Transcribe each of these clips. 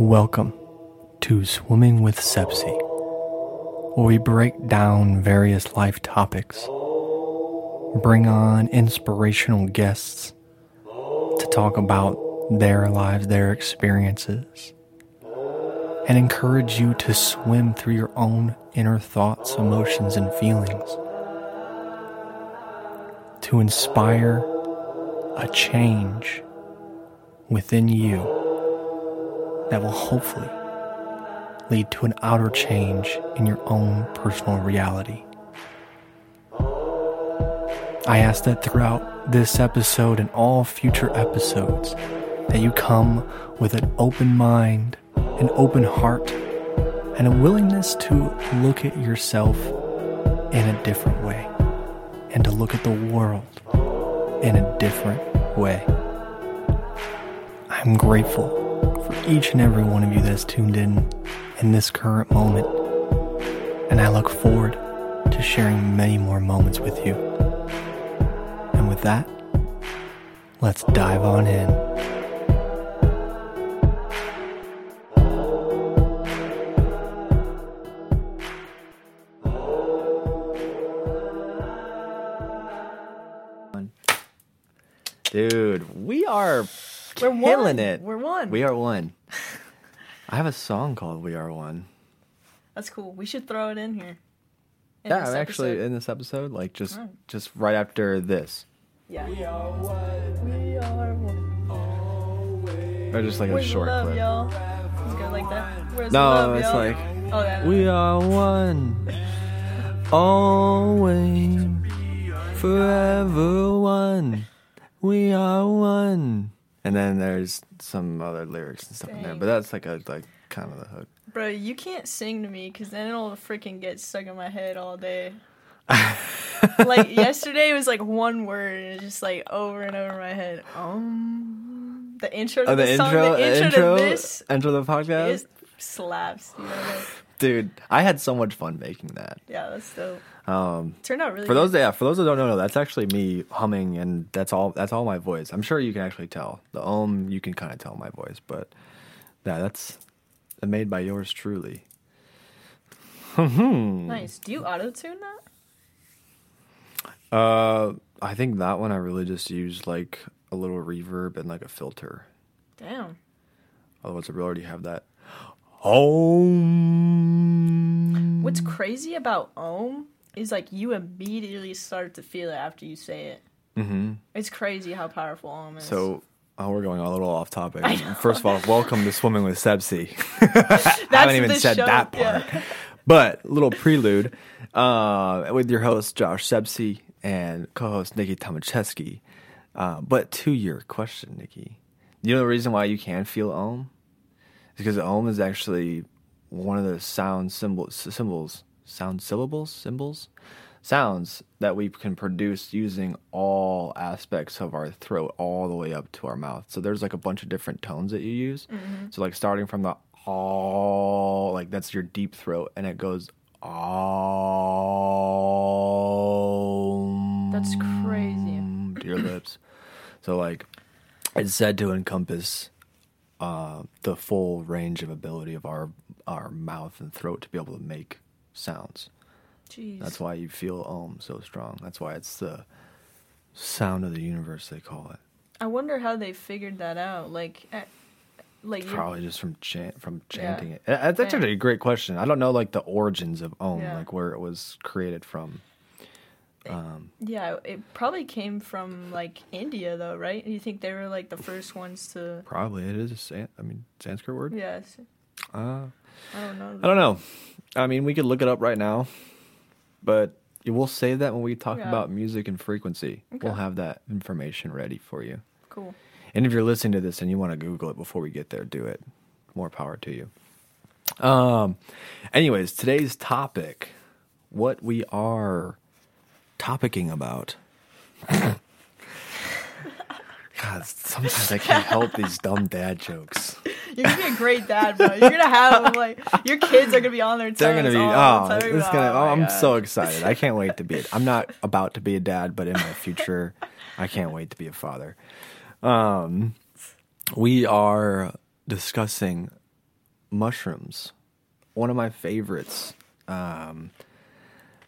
Welcome to Swimming with Sepsi, where we break down various life topics, bring on inspirational guests to talk about their lives, their experiences, and encourage you to swim through your own inner thoughts, emotions, and feelings to inspire a change within you that will hopefully lead to an outer change in your own personal reality. I ask that throughout this episode and all future episodes that you come with an open mind, an open heart, and a willingness to look at yourself in a different way and to look at the world in a different way. I'm grateful for each and every one of you that's tuned in in this current moment, and I look forward to sharing many more moments with you. And with that, let's dive on in. We're killing one. it. We're one. We are one. I have a song called "We Are One." That's cool. We should throw it in here. In yeah, I'm actually episode. in this episode, like just Right. just right after this, Yeah. We are one. We are one. Always. Or just like a Where's the short love, clip. y'all? Let's go like that. Where's No, love, it's y'all? like Oh, that. we are one, always, forever one. We are one. And then there's some other lyrics and stuff in there, Dang. but that's like a like kind of the hook. Bro, you can't sing to me because then it'll freaking get stuck in my head all day. like yesterday was like one word and it's just like over and over my head. Um, the intro to Oh, the the, song, intro, the intro, intro, to this intro to the podcast. is slaps. You know, like, Dude, I had so much fun making that. yeah, that's dope. Um, Turned out really for those, good. yeah, for those that don't know, that's actually me humming, and that's all. That's all my voice. I'm sure you can actually tell the om. You can kind of tell my voice, but yeah, that's made by yours truly. Nice. Do you auto tune that? Uh, I think that one I really just used like a little reverb and like a filter. Damn. Otherwise, I would already have that. Om. What's crazy about Om is like you immediately start to feel it after you say it. Mm-hmm. It's crazy how powerful Om is. So. Oh, we're going a little off topic. First of all, welcome to Swimming with Sebsi. I haven't even said show, that part. yeah. But a little prelude uh, with your host Josh Sebsi and co-host Nicki Tomacheski. Uh, but to your question, Nicki, you know the reason why you can feel om is because om is actually one of the sound symbols, symbols, sound syllables, symbols, sounds that we can produce using all aspects of our throat all the way up to our mouth. So there's like a bunch of different tones that you use. So like starting from the all, like that's your deep throat, and it goes all. That's crazy. to your lips. So like it's said to encompass uh, the full range of ability of our our mouth and throat to be able to make sounds. Jeez. That's why you feel om so strong. That's why it's the sound of the universe they call it. I wonder how they figured that out. Like, eh, like Probably just from chant from Yeah. chanting it. Uh, That's Yeah. actually a great question. I don't know like the origins of om, Yeah. like where it was created from. Um, yeah, it probably came from like India though, right? You think they were like the first ones to? probably it is a san- I mean Sanskrit word. Yes. Uh, I don't know. I don't know. I mean, we could look it up right now, but we'll save that when we talk Yeah. about music and frequency. We'll have that information ready for you. Cool. And if you're listening to this and you want to Google it before we get there, do it. More power to you. Um, anyways, today's topic, what we are topicing about. God, sometimes I can't help these dumb dad jokes. You're gonna be a great dad, bro. You're gonna have like your kids are gonna be on their toes. They're gonna be oh, it's gonna. Oh Oh, I'm so excited. I can't wait to be. It. I'm not about to be a dad, but in my future, I can't wait to be a father. Um, we are discussing mushrooms. One of my favorites. Um,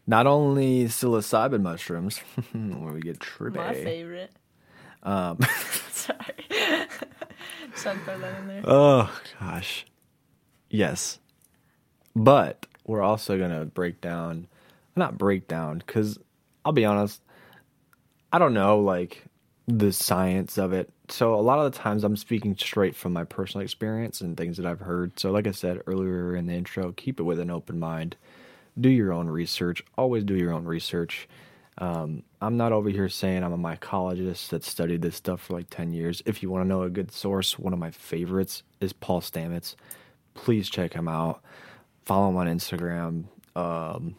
not only psilocybin mushrooms, where we get trippy. My favorite. Um, Sorry. Had to throw that in there. oh gosh, yes, but we're also gonna break down, not break down, because I'll be honest, I don't know like the science of it. So a lot of the times I'm speaking straight from my personal experience and things that I've heard. So like I said earlier in the intro, keep it with an open mind. Do your own research. Always do your own research. Um, I'm not over here saying I'm a mycologist that studied this stuff for like 10 years. If you want to know a good source, one of my favorites is Paul Stamets. Please check him out. Follow him on Instagram. Um,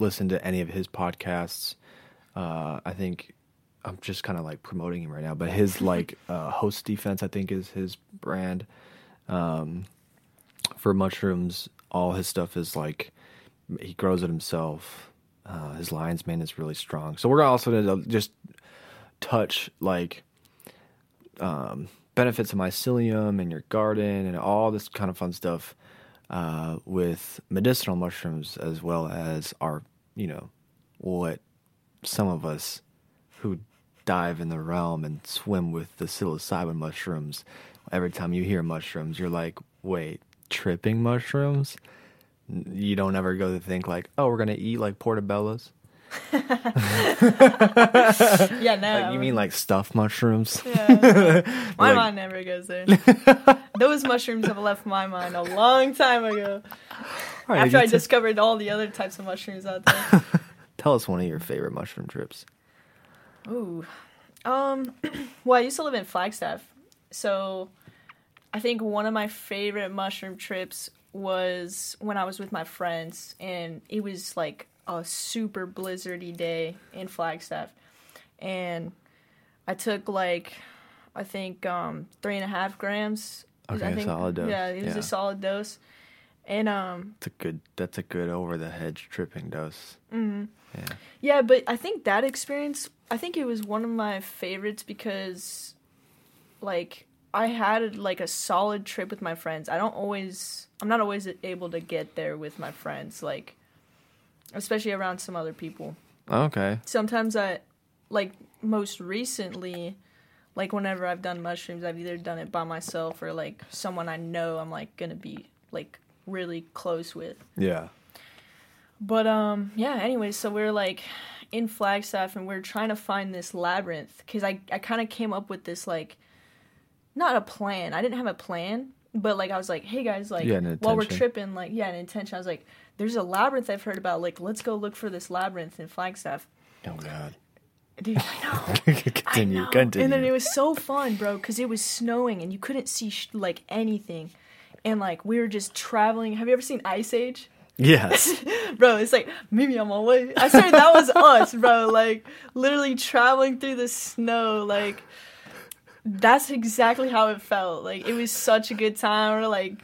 listen to any of his podcasts. Uh, I think I'm just kind of like promoting him right now, but his like uh, host defense, I think, is his brand. Um, for mushrooms, all his stuff is like he grows it himself. Uh, his lion's mane is really strong. So we're also going to just touch like um, benefits of mycelium in your garden and all this kind of fun stuff uh, with medicinal mushrooms as well as our, you know, what some of us who dive in the realm and swim with the psilocybin mushrooms. Every time you hear mushrooms, you're like, wait, tripping mushrooms? You don't ever go to think like, oh, we're gonna eat like portobellos. Yeah, no. Like, you mean like stuffed mushrooms? Yeah. My Like- mind never goes there. Those mushrooms have left my mind a long time ago. All right, After I t- discovered all the other types of mushrooms out there. tell us one of your favorite mushroom trips. Ooh. Um well I used to live in Flagstaff. So I think one of my favorite mushroom trips was when I was with my friends and it was like a super blizzardy day in Flagstaff. And I took like I think um three and a half grams. I Okay, think, solid dose. Yeah, it was Yeah. a solid dose. And um It's a good. That's a good over the hedge tripping dose. Mhm. Yeah. Yeah, but I think that experience, I think it was one of my favorites because, like, I had like a solid trip with my friends. I don't always, I'm not always able to get there with my friends, like, especially around some other people. Okay. Sometimes I, like, most recently, like, whenever I've done mushrooms, I've either done it by myself or like someone I know I'm like gonna be like really close with. Yeah. But um yeah, anyway, so we're like in Flagstaff and we're trying to find this labyrinth cuz I I kind of came up with this like not a plan. I didn't have a plan, but like I was like, "Hey guys, like an while we're tripping, like yeah, an intention. I was like, there's a labyrinth I've heard about. Like, let's go look for this labyrinth in Flagstaff." Oh God. Dude, I know. continue. I know. Continue. And then it was so fun, bro, because it was snowing and you couldn't see sh- like anything. And like we were just traveling. Have you ever seen Ice Age? yes. bro, it's like maybe on my way. I said that was us, bro. Like literally traveling through the snow. Like that's exactly how it felt. Like it was such a good time. We're like,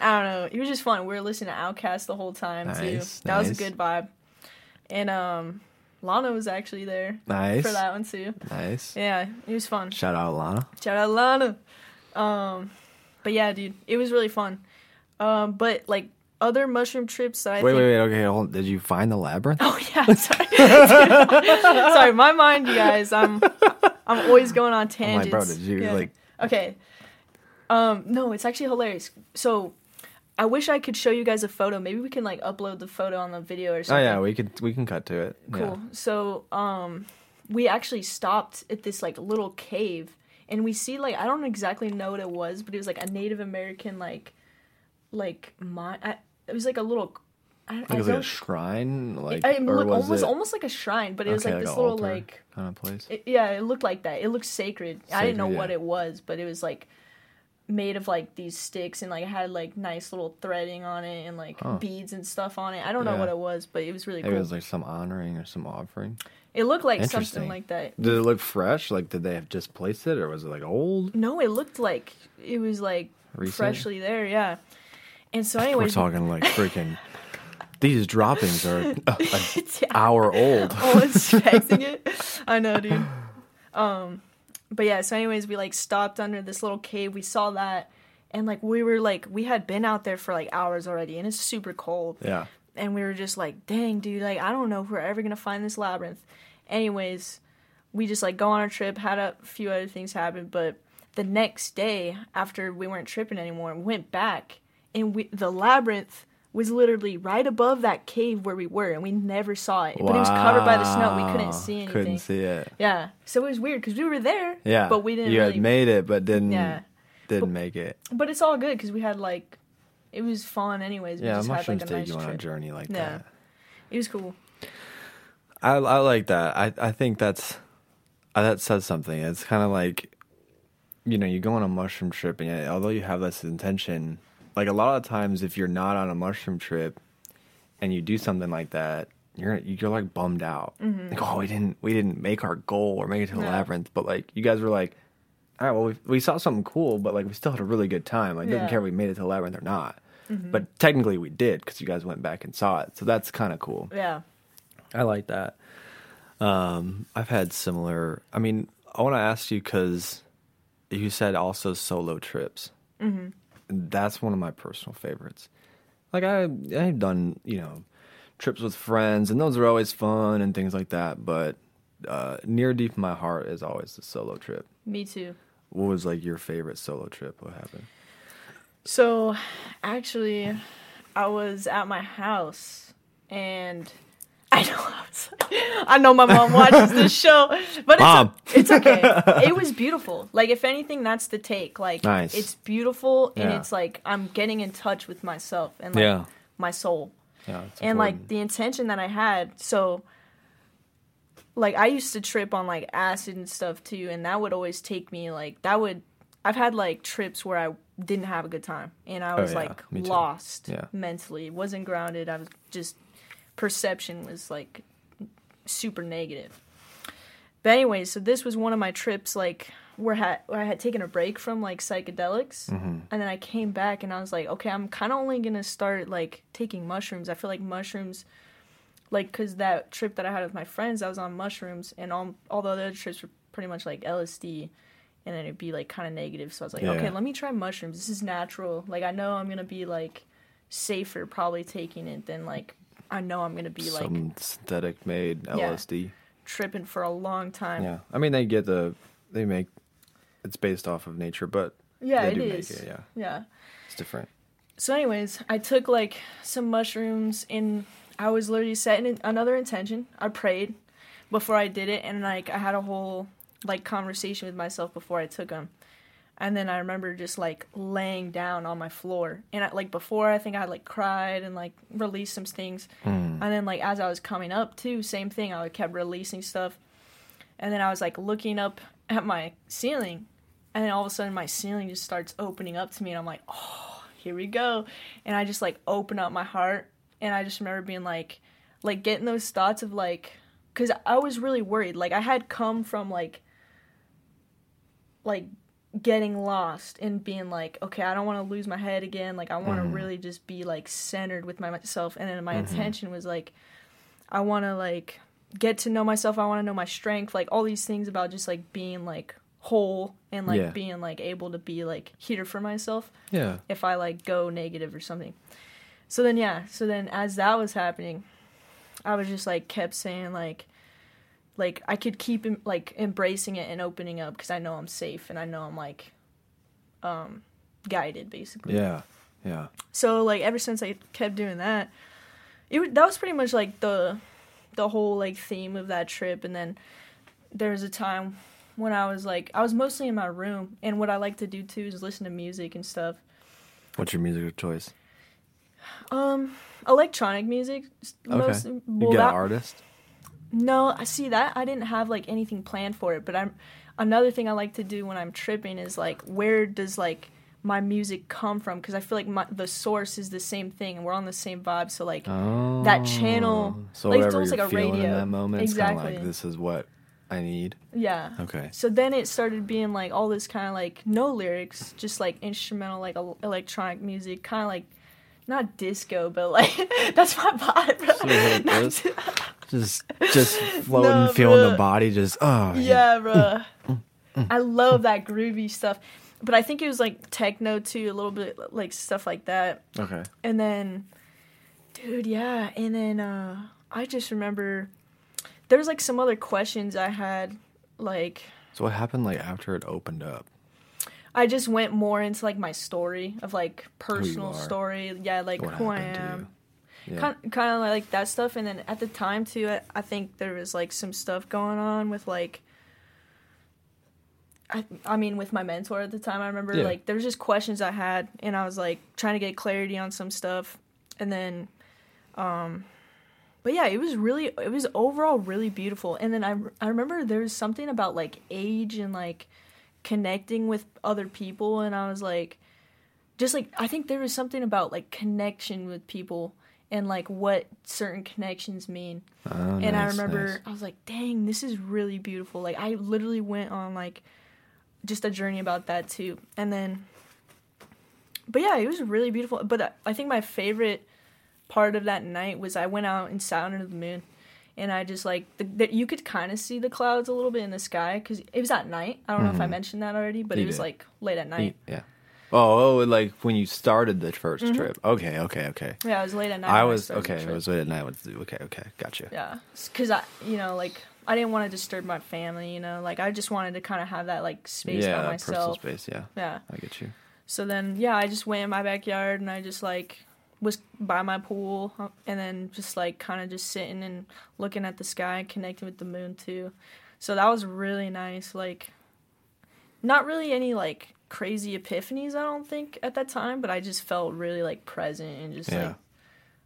I don't know. It was just fun. We were listening to Outkast the whole time too. Nice, That was a good vibe. And um, Lana was actually there Nice. for that one too. Nice. Yeah, it was fun. Shout out to Lana. Shout out to Lana. Um, but yeah, dude, it was really fun. Um, but like other mushroom trips that I Wait, think. wait, wait. Okay, hold. Did you find the labyrinth? Oh yeah, sorry. sorry, my mind, you guys. I'm I'm always going on I'm tangents. like, bro, did you Yeah. like? Okay. Um, no, it's actually hilarious. So, I wish I could show you guys a photo. Maybe we can like upload the photo on the video or something. Oh yeah, we could we can cut to it. Cool. So, um, we actually stopped at this like little cave, and we see like I don't exactly know what it was, but it was like a Native American like, like my. I, it was like a little. I, Like, I it was like a shrine, like it, it or looked was almost it almost like a shrine, but it was okay, like this little like kind of place? it, yeah, it looked like that. It looked sacred. I didn't know Sacred, what it was, but it was like made of like these sticks and like it had like nice little threading on it and like Huh. beads and stuff on it. I don't know what it was, but it was really Maybe cool. it was like some honoring or some offering. it looked like something like that. Did it look fresh? Like, did they have just placed it, or was it like old? No, it looked like it was like Recent? freshly there, yeah. And so anyways, We're talking like freaking. These droppings are a, a yeah. hour old. oh, expecting it. I know, dude. Um, but yeah. So, anyways, we like stopped under this little cave. We saw that, and like we were like we had been out there for like hours already, and it's super cold. Yeah. and we were just like, dang, dude, like I don't know if we're ever gonna find this labyrinth. Anyways, we just like go on our trip, had a few other things happen, but the next day after we weren't tripping anymore, we went back and we the labyrinth was literally right above that cave where we were, and we never saw it. But it was covered by the snow. We couldn't see anything. Couldn't see it. Yeah, so it was weird because we were there. Yeah. but we didn't. You really, had made it, but didn't Yeah. didn't make it. But it's all good because we had like, it was fun anyways. We Yeah, just had like a take nice you on a trip. journey like Yeah. that. It was cool. I I like that. I I think that's uh, that says something. It's kind of like you know, you go on a mushroom trip and although you have this intention, like a lot of times if you're not on a mushroom trip and you do something like that, you're you're like bummed out. Like, oh, we didn't we didn't make our goal or make it to the Yeah. labyrinth, but like you guys were like all right, well, we, we saw something cool, but like we still had a really good time. Like, doesn't care if we made it to the labyrinth or not. But technically, we did because you guys went back and saw it. So that's kind of cool. Yeah. I like that. Um, I've had similar. I mean, I want to ask you because you said also solo trips. Mm-hmm. That's one of my personal favorites. Like I, I've done you know trips with friends, and those are always fun and things like that. But uh, near deep in my heart is always the solo trip. Me too. What was like your favorite solo trip? What happened? So, actually, I was at my house and I know I, I know my mom watches this show, but it's, Mom. it's okay. It was beautiful. Like if anything, that's the take. Like Nice. it's beautiful and Yeah. it's like I'm getting in touch with myself and like Yeah. my soul. Yeah, and like the intention that I had. So, like I used to trip on like acid and stuff too, and that would always take me like that would. I've had like trips where I didn't have a good time, and I was Oh, yeah, like lost mentally. wasn't grounded. I was just perception was like super negative. But anyway, so this was one of my trips like where, ha- where I had taken a break from like psychedelics, Mm-hmm. and then I came back and I was like, okay, I'm kind of only gonna start like taking mushrooms. I feel like mushrooms, like, cause that trip that I had with my friends, I was on mushrooms, and all all the other trips were pretty much like LSD, and then it'd be like kind of negative. So I was like, Yeah. okay, let me try mushrooms. This is natural. Like I know I'm gonna be like safer probably taking it than like I know I'm gonna be like some synthetic made LSD. tripping for a long time. Yeah, I mean they get the they make it's based off of nature, but Yeah, they it do is. make it. Yeah, Yeah. it's different. So, anyways, I took like some mushrooms and I was literally setting another intention. I prayed before I did it, and like I had a whole like conversation with myself before I took them. And then I remember just like laying down on my floor, and I, like before, I think I like cried and like released some things. Hmm. And then like as I was coming up too, same thing. I kept releasing stuff, and then I was like looking up at my ceiling, and then all of a sudden my ceiling just starts opening up to me, and I'm like, oh, here we go. And I just like open up my heart, and I just remember being like, like getting those thoughts of like, because I was really worried. Like I had come from like, like getting lost and being like, okay, I don't want to lose my head again. Like I want to mm-hmm. really just be like centered with my, myself. And then my mm-hmm. intention was like, I want to like get to know myself. I want to know my strength. Like all these things about just like being like whole and like Yeah. being like able to be like here for myself Yeah, if I like go negative or something. So then yeah, so then as that was happening, I was just like kept saying like like I could keep like embracing it and opening up because I know I'm safe and I know I'm like um guided basically. yeah, yeah. So like ever since I kept doing that, it that was pretty much like the the whole like theme of that trip. And then there was a time when I was like I was mostly in my room, and what I like to do too is listen to music and stuff. What's your music of choice? Um, electronic music. Okay, Most, you well, get that- an artist. No, I see that I didn't have like anything planned for it, but I'm another thing I like to do when I'm tripping is like where does like my music come from because I feel like my, the source is the same thing and we're on the same vibe. So like that channel, Oh, So like it's almost like a radio. in that moment, it's kind of Exactly. like this is what I need. yeah. Okay. So then it started being like all this kind of like no lyrics, just like instrumental, like el- electronic music, kind of like not disco, but like that's my vibe. So hit Not this. di- Just just floating, No, feeling the body. Just oh yeah, bro. Mm, I love that groovy stuff. but I think it was like techno too, a little bit like stuff like that. Okay. And then, dude, yeah. And then uh, I just remember there was like some other questions I had. Like, So what happened like after it opened up? I just went more into like my story of like personal story. Yeah, like What who I am. Yeah. Kind, kind of like that stuff. And then at the time too, I, I think there was like some stuff going on with like. I, I mean, with my mentor at the time, I remember Yeah. like there was just questions I had, and I was like trying to get clarity on some stuff, and then, um, but yeah, it was really, it was overall really beautiful. And then I, I remember there was something about like age and like connecting with other people, and I was like, just like I think there was something about like connection with people and like what certain connections mean. Oh, and I remember nice. I was like, dang, this is really beautiful. Like I literally went on like just a journey about that too. And then but yeah, it was really beautiful. But I- think my favorite part of that night was I went out and sat under the moon. And I just like the, you could kind of see the clouds a little bit in the sky because it was at night. I don't know if I mentioned that already, but Mm-hmm. You it was did. like late at night. Yeah. Oh, oh, like when you started the 1st trip. Okay, okay, okay. Yeah, it was late at night. I was the okay. It was late at night. Okay, okay, gotcha. Yeah, because I, you know, like I didn't want to disturb my family. You know, like I just wanted to kind of have that like space yeah, by personal myself. space. Yeah, Yeah. I get you. So then, yeah, I just went in my backyard and I just like was by my pool uh, and then just like kind of just sitting and looking at the sky, connecting with the moon too. So that was really nice. Like, not really any like crazy epiphanies, I don't think at that time, but I just felt really like present and just Yeah. like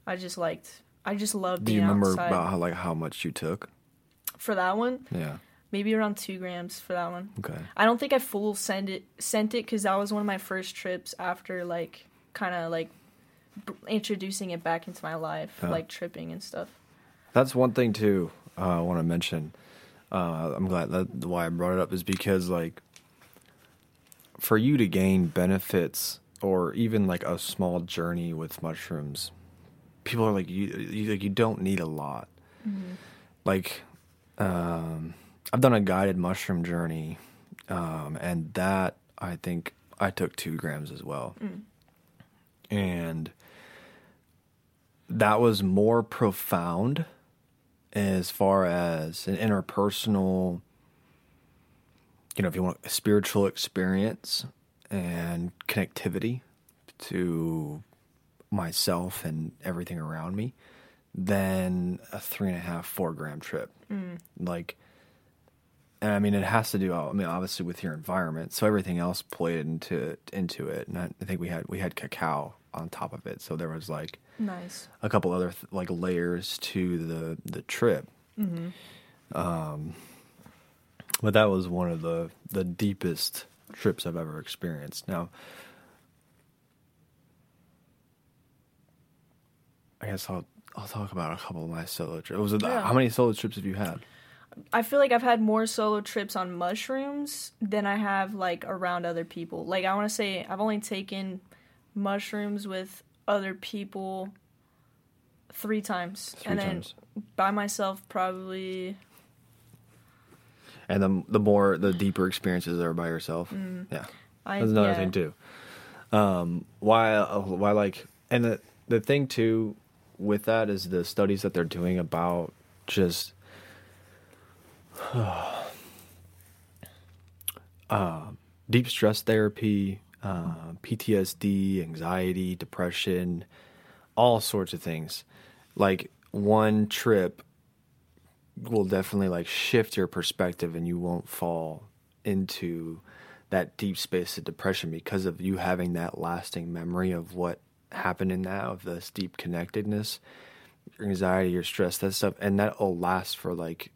I just liked. I just loved Do you remember outside. about how like how much you took? for that one. Yeah. Maybe around two grams for that one. Okay. I don't think I full send it sent it because that was one of my first trips after like kind of like b- introducing it back into my life, like tripping and stuff. That's one thing too. Uh, I want to mention. Uh, I'm glad that why I brought it up is because like for you to gain benefits or even like a small journey with mushrooms, people are like you, you like you don't need a lot. Like, um, I've done a guided mushroom journey, um, and that I think I took two grams as well, and that was more profound as far as an interpersonal you know if you want a spiritual experience and connectivity to myself and everything around me than a three and a half four gram trip like and I mean, it has to do. I mean, obviously with your environment, so everything else played into into it. And I, I think we had we had cacao on top of it, so there was like Nice. a couple other th- like layers to the the trip. Um, but that was one of the the deepest trips I've ever experienced. Now, I guess I'll I'll talk about a couple of my solo trips. Was it Yeah. how many solo trips have you had? I feel like I've had more solo trips on mushrooms than I have like around other people. Like I want to say I've only taken mushrooms with other people three times, Three and then by myself probably And the the more the deeper experiences are by yourself. Yeah. I, That's another yeah. thing too. Um, why uh, why like and the the thing too with that is the studies that they're doing about just uh, deep stress therapy, uh, PTSD, anxiety, depression, all sorts of things. Like one trip will definitely like shift your perspective and you won't fall into that deep space of depression because of you having that lasting memory of what happened in that of this deep connectedness your anxiety your stress that stuff. And that'll last for like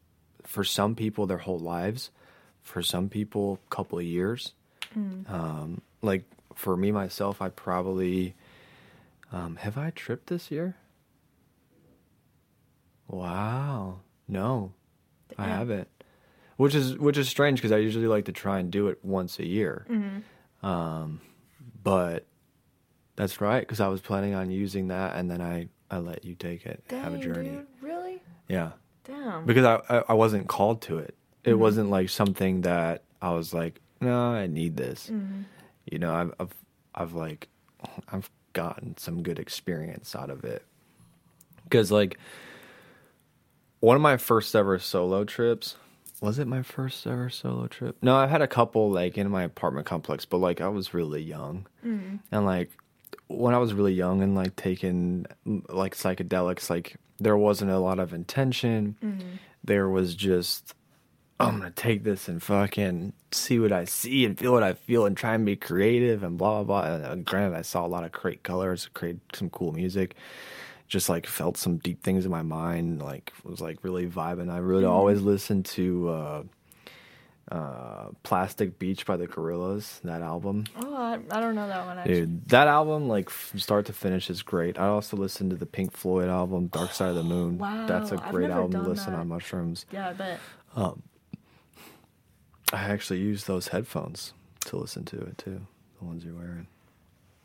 for some people their whole lives for some people a couple of years. Um like for me myself i probably um have i tripped this year? Wow no i Damn. haven't which is which is strange because i usually like to try and do it once a year Mm-hmm. um but that's right because i was planning on using that and then i i let you take it have a journey dude, really? yeah Damn. because I, I I wasn't called to it. It Mm-hmm. wasn't like something that I was like, no, I need this. Mm-hmm. you know, I've, I've, I've like, I've gotten some good experience out of it. Because like, one of my first ever solo trips, was it my first ever solo trip? No, I've had a couple like in my apartment complex, but like I was really young, and like when I was really young and like taking mm, like psychedelics, like there wasn't a lot of intention. There was just I'm gonna take this and fucking see what I see and feel what I feel and try and be creative and blah blah blah. And uh, granted, I saw a lot of great colors, create some cool music. Just like felt some deep things in my mind. Like was like really vibing. I really always listened to uh, uh, "Plastic Beach" by the Gorillaz. That album. Oh, I, I don't know that one actually. Dude, that album, like from start to finish, is great. I also listened to the Pink Floyd album, Dark Side of the Moon. Wow, That's a great album to listen that. on mushrooms. Yeah, I bet. I actually use those headphones to listen to it too. The ones you're wearing.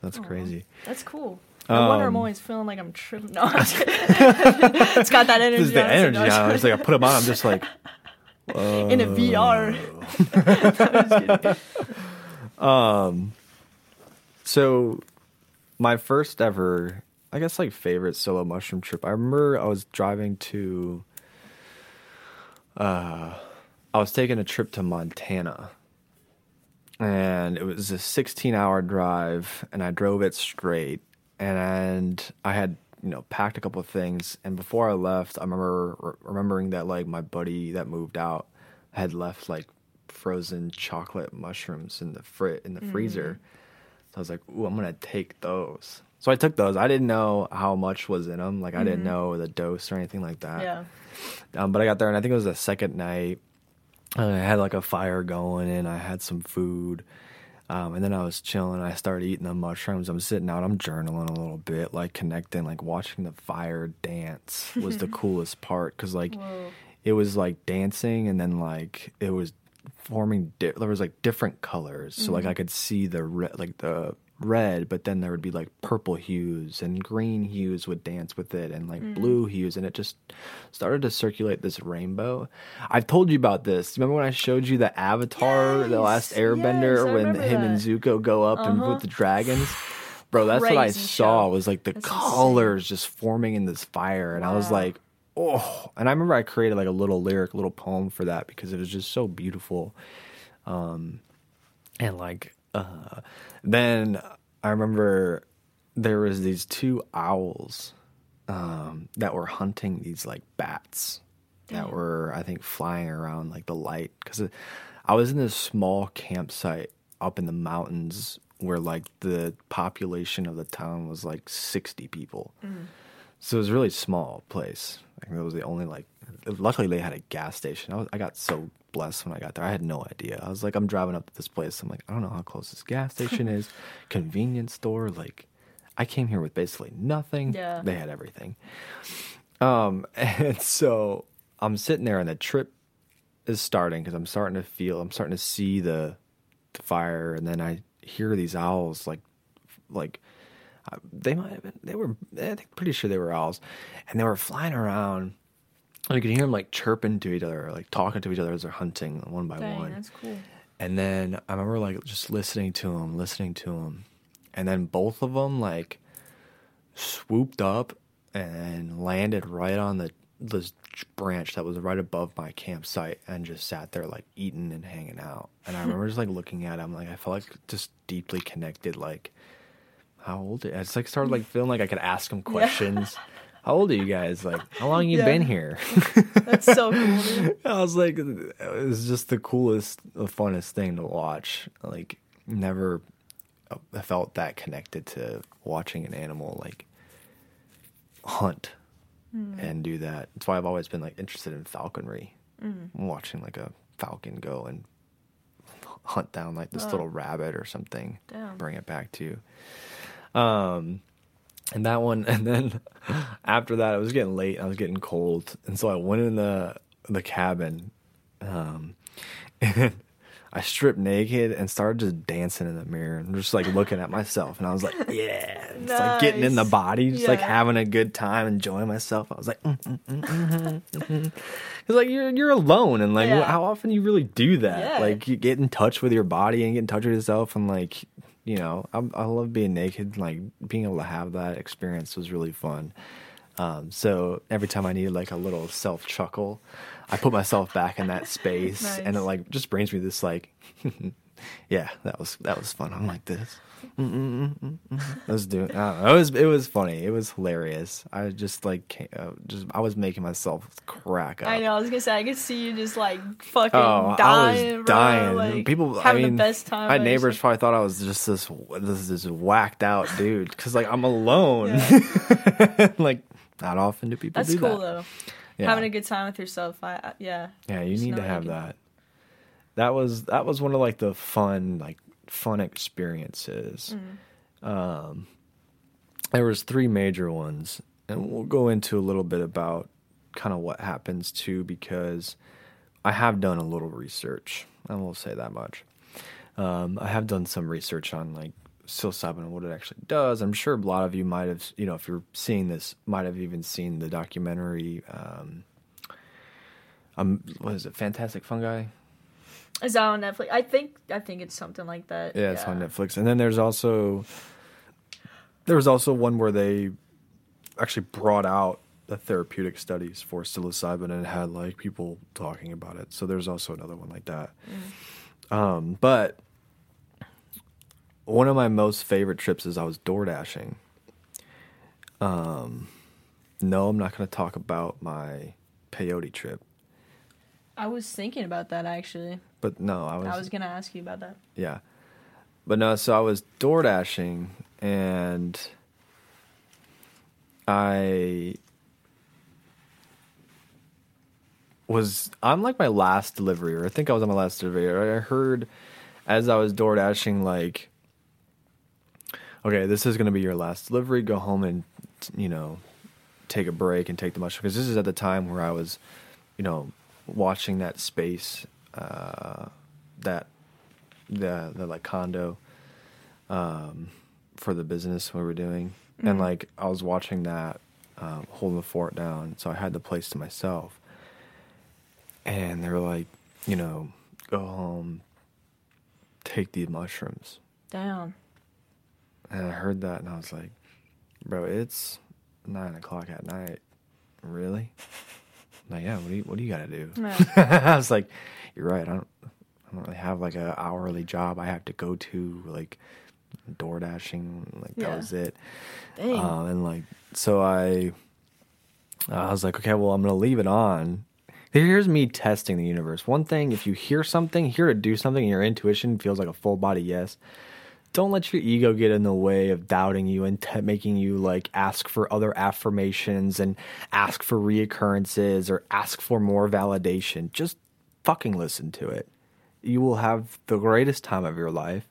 That's crazy. That's cool. No wonder I'm Um, always feeling like I'm tripping. No, I'm it's got that energy. This is the on it, so energy. I'm on it. just It's like I put them on. I'm just like, in a VR. um, so my first ever, I guess like favorite solo mushroom trip. I remember I was driving to, uh, I was taking a trip to Montana, and it was a 16 hour drive, and I drove it straight, and I had you know packed a couple of things, and before I left, I remember re- remembering that like my buddy that moved out had left like frozen chocolate mushrooms in the fri- in the freezer. So I was like, "Ooh, I'm gonna take those." So I took those. I didn't know how much was in them. Like I didn't know the dose or anything like that. Yeah. Um, but I got there, and I think it was the second night. I had like a fire going, and I had some food. Um, and then I was chilling. I started eating the mushrooms. I'm sitting out. I'm journaling a little bit, like connecting, like watching the fire dance was the coolest part because like Whoa. it was like dancing, and then like it was forming. Di- there was like different colors, so like I could see the like the red, but then there would be like purple hues and green hues would dance with it, and like blue hues, and it just started to circulate this rainbow. I've told you about this. Remember when I showed you the Avatar, the last Airbender, yes, when him and. Zuko go up and Uh-huh. with the dragons? Bro, that's what I saw show. was like the That's insane. colors just forming in this fire, and I was like, oh. And I remember I created like a little lyric, little poem for that because it was just so beautiful. Um, and like, uh, then I remember there was these two owls um, that were hunting these like bats that were I think flying around like the light because I was in this small campsite up in the mountains where like the population of the town was like 60 people. So it was a really small place. I think it was the only like. Luckily, they had a gas station. I, was, I got so blessed when I got there. I had no idea. I was like, I'm driving up to this place. I'm like, I don't know how close this gas station is. Convenience store. Like, I came here with basically nothing. Yeah. They had everything. Um, and so I'm sitting there, and the trip is starting because I'm starting to feel. I'm starting to see the, the fire, and then I hear these owls like, like uh, they might have been they were I think pretty sure they were owls and they were flying around and you could hear them like chirping to each other like talking to each other as they're hunting one by Dang, one that's cool. and then I remember like just listening to them listening to them and then both of them like swooped up and landed right on the this branch that was right above my campsite and just sat there like eating and hanging out. And I remember just like looking at him, like I felt like just deeply connected. Like, how old? Are, I just like started like feeling like I could ask him questions. How old are you guys? Like, how long you Yeah. been here? That's so cool, dude. I was like, it was just the coolest, the funnest thing to watch. Like, never uh, felt that connected to watching an animal like hunt hmm. and do that. That's why I've always been like interested in falconry. Hmm. Watching like a falcon go and hunt down like this Oh. little rabbit or something, Damn. bring it back to you. Um, and that one, and then after that, it was getting late. I was getting cold, and so I went in the the cabin, um, and I stripped naked and started just dancing in the mirror and just like looking at myself. And I was like, yeah, just like getting in the body, just like having a good time, enjoying myself. I was like, mm, mm, mm, mm, mm, mm. it's like you're you're alone, and like Yeah. how often you really do that? Yeah. Like you get in touch with your body and get in touch with yourself, and like you know, I'm, I love being naked. Like being able to have that experience was really fun. Um, so every time I needed like a little self chuckle, I put myself back in that space, and it like just brings me this like, yeah, that was that was fun. I'm like this. Let's do it. I don't know. It was it was funny. It was hilarious. I just like uh, just I was making myself crack up. I know. I was gonna say I could see you just like fucking Oh, dying, I was bro, dying. like, People, having I mean, the best time. my neighbors yourself. probably thought I was just this this this whacked out dude because like I'm alone. like not often do people That's do cool that. though. Yeah. Having a good time with yourself. I, yeah. yeah, you need to have can- that. That was that was one of like the fun like fun experiences. Mm. Um, there was three major ones, and we'll go into a little bit about kind of what happens too because I have done a little research. I won't say that much. Um, I have done some research on like psilocybin and what it actually does. I'm sure a lot of you might have, you know, if you're seeing this, might have even seen the documentary. Um, um, what is it? Fantastic Fungi. Is that on Netflix? I think I think it's something like that. Yeah, it's on Netflix. And then there's also there was also one where they actually brought out the therapeutic studies for psilocybin and had like people talking about it. So there's also another one like that. Um, but one of my most favorite trips is I was door dashing. Um, no, I'm not going to talk about my peyote trip, I was thinking about that actually. but no, I was. I was gonna ask you about that. Yeah. But no, so I was door dashing and I was I'm like my last delivery, or I think I was on my last delivery. I heard as I was door dashing like okay, this is gonna be your last delivery, go home and you know, take a break and take the mushroom because this is at the time where I was, you know, watching that space, uh, that the the like condo, um, for the business we were doing, and like I was watching that, um, holding the fort down, so I had the place to myself, and they were like, you know, go home, take these mushrooms, Damn. And I heard that, and I was like, bro, it's nine o'clock at night, really? Like, yeah, what do you what do you gotta do? No. I was like, you're right. I don't, I don't really have like a hourly job I have to go to, like door dashing. Like Yeah. that was it. Um, and like, so I, I was like, okay, well, I'm gonna leave it on. Here's me testing the universe. One thing, if you hear something, hear to do something, and your intuition feels like a full body yes. Don't let your ego get in the way of doubting you and te- making you like ask for other affirmations and ask for reoccurrences or ask for more validation. Just fucking listen to it. You will have the greatest time of your life.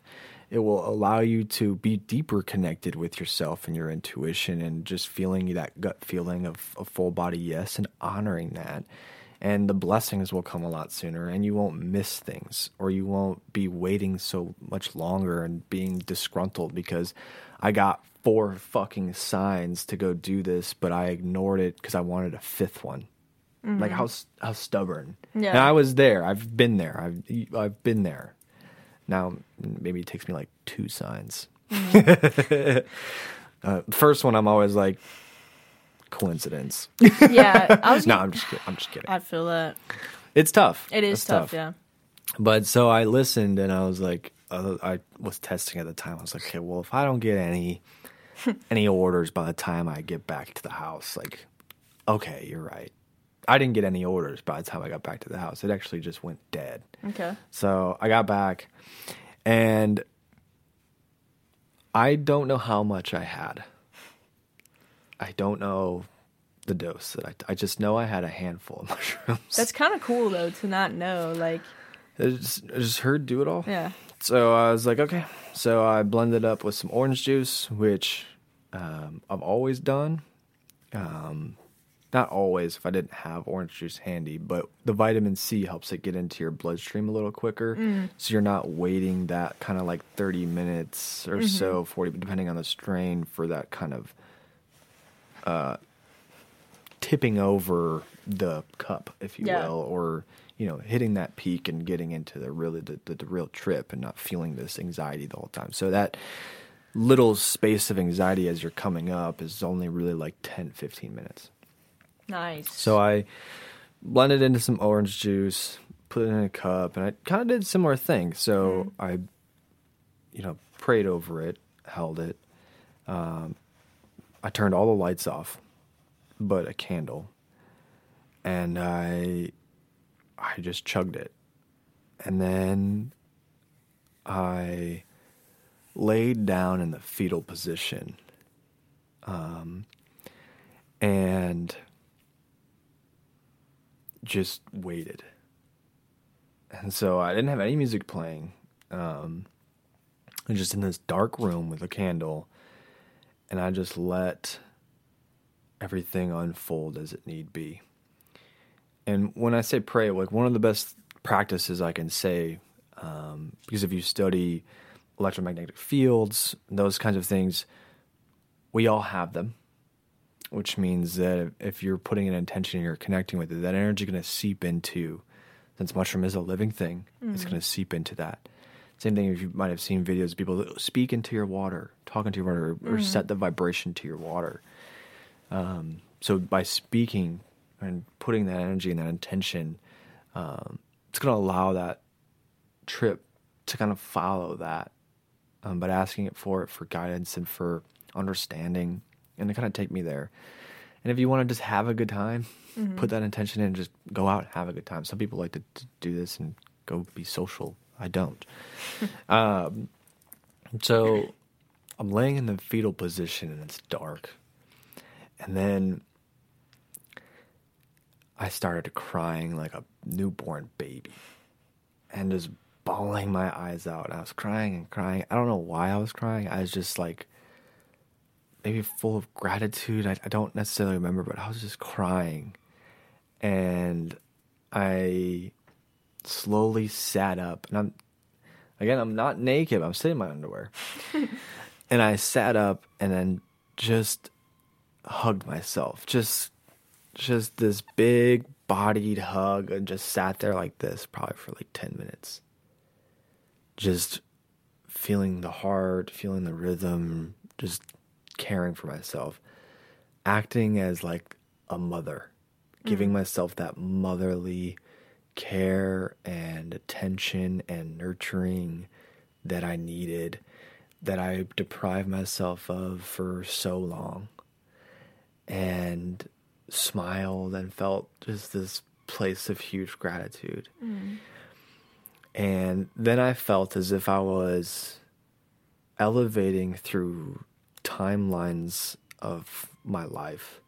It will allow you to be deeper connected with yourself and your intuition and just feeling that gut feeling of a full body yes and honoring that. And the blessings will come a lot sooner and you won't miss things or you won't be waiting so much longer and being disgruntled because I got four fucking signs to go do this, but I ignored it because I wanted a fifth one. Like how how stubborn. Yeah. And I was there. I've been there. I've I've been there. Now maybe it takes me like two signs. uh, first one, I'm always like coincidence. yeah. I was. no, I'm just kidding. I'm just kidding. I feel that. It's tough. It is It's tough, Yeah. But so I listened and I was like, uh, I was testing at the time. I was like, okay, well, if I don't get any any orders by the time I get back to the house, like, okay, you're right. I didn't get any orders by the time I got back to the house. It actually just went dead. Okay. So I got back and I don't know how much I had. I don't know the dose that I, I just know I had a handful of mushrooms. That's kind of cool though to not know. Like, I just, I just heard do it all. yeah. So I was like, okay. So I blended up with some orange juice, which um, I've always done. Um, not always if I didn't have orange juice handy, but the vitamin C helps it get into your bloodstream a little quicker. So you're not waiting that kind of like 30 minutes or so, 40, depending on the strain, for that kind of uh, tipping over the cup, if you Yeah. will, or you know hitting that peak and getting into the really the, the, the real trip and not feeling this anxiety the whole time. So that little space of anxiety as you're coming up is only really like 10 15 minutes. Nice. So I blended into some orange juice, put it in a cup, and I kind of did a similar thing. So I, you know, prayed over it, held it. Um, I turned all the lights off, but a candle, and I, I just chugged it, and then I laid down in the fetal position, um, and just waited. And so I didn't have any music playing. Um, just in this dark room with a candle, and I just let everything unfold as it need be. And when I say pray, like one of the best practices I can say, um, because if you study electromagnetic fields, those kinds of things, we all have them which means that if you're putting an intention and you're connecting with it, that energy is going to seep into, since mushroom is a living thing, it's going to seep into that. Same thing if you might have seen videos of people that speak into your water, talk into your water, or, or set the vibration to your water. Um, so by speaking and putting that energy and that intention, um, it's going to allow that trip to kind of follow that, um, but asking it for it for guidance and for understanding and to kind of take me there. And if you want to just have a good time, put that intention in, and just go out and have a good time. Some people like to, to do this and go be social. I don't. um, so I'm laying in the fetal position and it's dark. And then I started crying like a newborn baby and just bawling my eyes out. I was crying and crying. I don't know why I was crying. I was just like, maybe full of gratitude. I, I don't necessarily remember, but I was just crying. And I slowly sat up. And I'm, again, I'm not naked, I'm sitting in my underwear. and I sat up and then just hugged myself. Just, just this big bodied hug and just sat there like this probably for like 10 minutes. Just feeling the heart, feeling the rhythm, just caring for myself, acting as like a mother, giving mm. myself that motherly care and attention and nurturing that I needed, that I deprived myself of for so long. And smiled and felt just this place of huge gratitude. Mm. And then I felt as if I was elevating through timelines of my life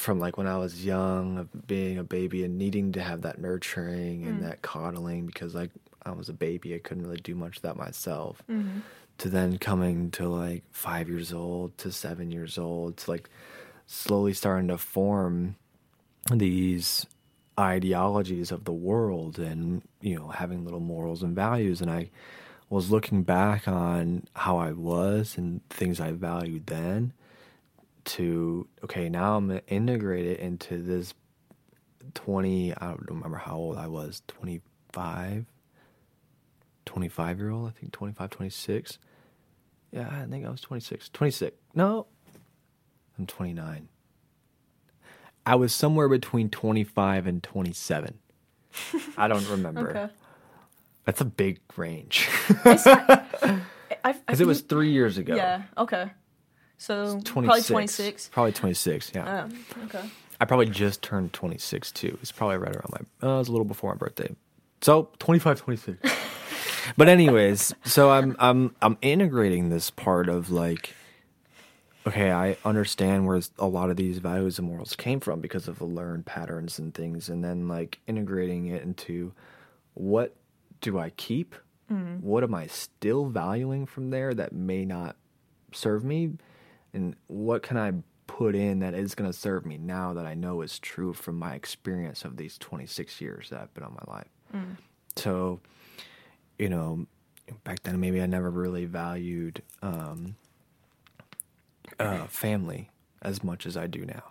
from like when I was young, of being a baby and needing to have that nurturing and mm. that coddling because like I was a baby, I couldn't really do much of that myself. Mm-hmm. To then coming to like five years old to seven years old to like slowly starting to form these ideologies of the world and you know having little morals and values. And I was looking back on how I was and things I valued then to okay now I'm gonna integrate it into this 20 I don't remember how old I was 25 25 year old I think 25 26 yeah I think I was 26 26 no I'm 29 I was somewhere between 25 and 27 I don't remember. Okay. that's a big range. Because it was three years ago. Yeah. Okay. So 26 probably 26. probably 26 yeah Um, okay. I probably just turned 26 too. It's probably right around my, uh, it was a little before my birthday. So 25, 26. but anyways, so I'm, I'm, I'm integrating this part of like, okay, I understand where a lot of these values and morals came from because of the learned patterns and things. And then like integrating it into what do I keep? What am I still valuing from there that may not serve me? And what can I put in that is going to serve me now that I know is true from my experience of these 26 years that I've been on my life? So, you know, back then maybe I never really valued um, uh, family as much as I do now.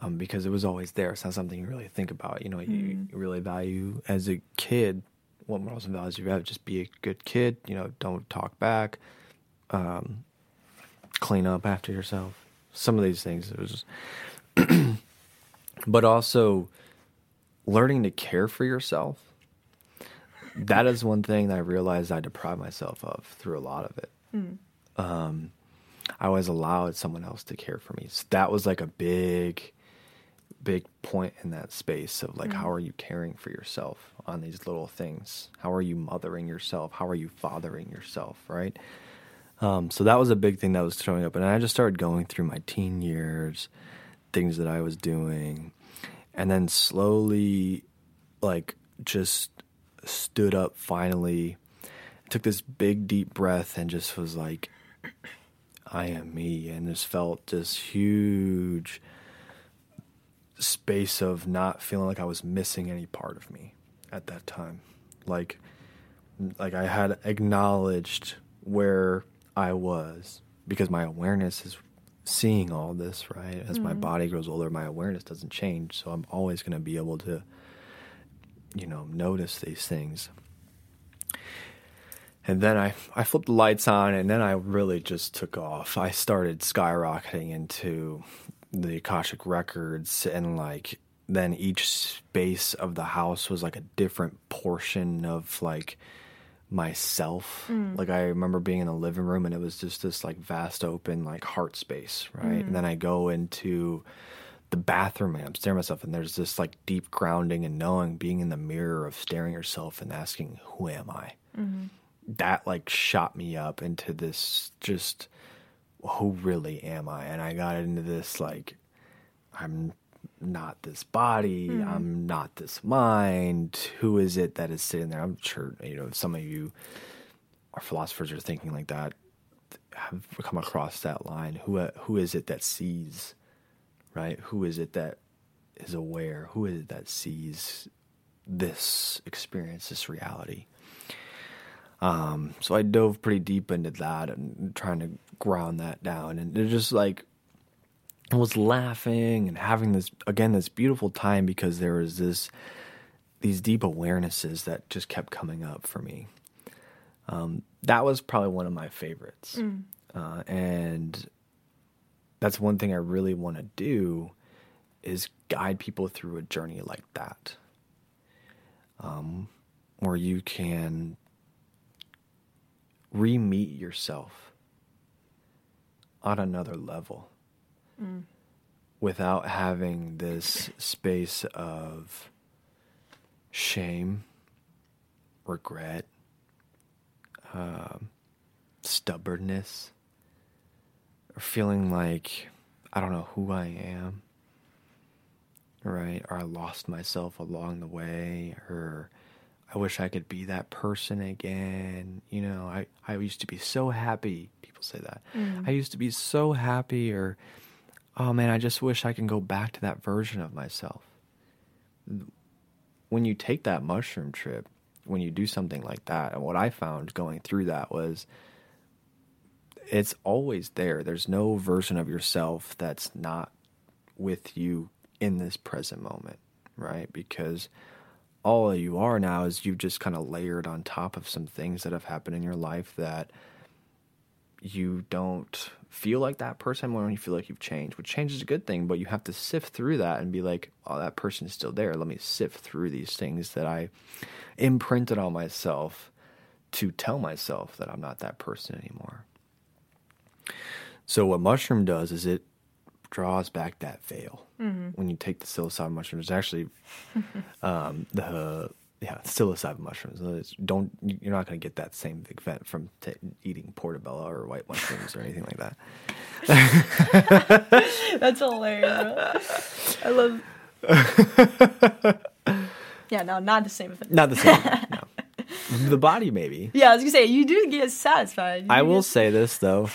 um, because it was always there. It's not something you really think about. You know, you, you really value as a kid what morals and values you have. Just be a good kid. You know, don't talk back. Um, clean up after yourself. Some of these things. It was, but also learning to care for yourself. That is one thing that I realized I deprived myself of through a lot of it. Um, I always allowed someone else to care for me. So that was like a big, big point in that space of like, how are you caring for yourself on these little things? How are you mothering yourself? How are you fathering yourself? Right. Um, so that was a big thing that was showing up. And I just started going through my teen years, things that I was doing, and then slowly, like, just stood up finally, took this big, deep breath, and just was like, I am me. And just felt this huge space of not feeling like I was missing any part of me at that time. Like, like I had acknowledged where I was because my awareness is seeing all this, right? As my mm-hmm. body grows older, my awareness doesn't change. So I'm always going to be able to, you know, notice these things. And then I, I flipped the lights on, and then I really just took off. I started skyrocketing into the Akashic records, and like then each space of the house was like a different portion of like myself. Mm. Like I remember being in the living room, and it was just this like vast open like heart space, right? And mm. then I go into the bathroom and I'm staring at myself, and there's this like deep grounding and knowing, being in the mirror of staring yourself and asking, "Who am I?" Mm-hmm. That like shot me up into this just, who really am I? And I got into this like, I'm not this body, I'm not this mind. Who is it that is sitting there? I'm sure you know some of you are philosophers are thinking like that have come across that line. Who uh, who is it that sees? Right? Who is it that is aware? Who is it that sees this experience, this reality? Um, so I dove pretty deep into that and trying to ground that down, and it just like was laughing and having this again this beautiful time because there was this these deep awarenesses that just kept coming up for me. Um, that was probably one of my favorites, uh, and that's one thing I really want to do is guide people through a journey like that, um, where you can re-meet yourself on another level without having this space of shame, regret, um, stubbornness, or feeling like I don't know who I am, right? Or I lost myself along the way, or I wish I could be that person again. You know, I, I used to be so happy. People say that. I used to be so happy, or oh man, I just wish I can go back to that version of myself. When you take that mushroom trip, when you do something like that, and what I found going through that was it's always there. There's no version of yourself that's not with you in this present moment, right? Because all you are now is you've just kind of layered on top of some things that have happened in your life that you don't feel like that person when you feel like you've changed, which change is a good thing, but you have to sift through that and be like, oh, that person is still there. Let me sift through these things that I imprinted on myself to tell myself that I'm not that person anymore. So, what mushroom does is it draws back that veil. When you take the psilocybin mushrooms, it's actually um, the yeah psilocybin mushrooms. Uh, don't you're not going to get that same big vent from t- eating portobello or white mushrooms or anything like that. That's hilarious. I love. yeah, no, not the same effect. Not the same. no. The body maybe. Yeah, I was gonna say you do get satisfied. You I will get- say this though,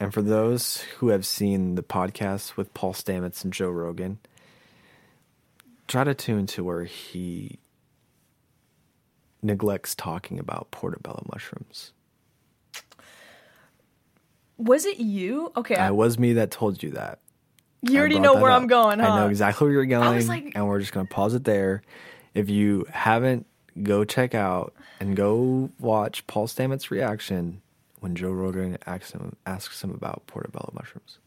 and for those who have seen the podcast with Paul Stamets and Joe Rogan, try to tune to where he neglects talking about portobello mushrooms. Was it you? Okay, I was me that told you that. You I already know where up. I'm going, I know exactly where you're going, like- and we're just gonna pause it there. If you haven't, go check out and go watch Paul Stamets' reaction when Joe Rogan asks him asks him about portobello mushrooms.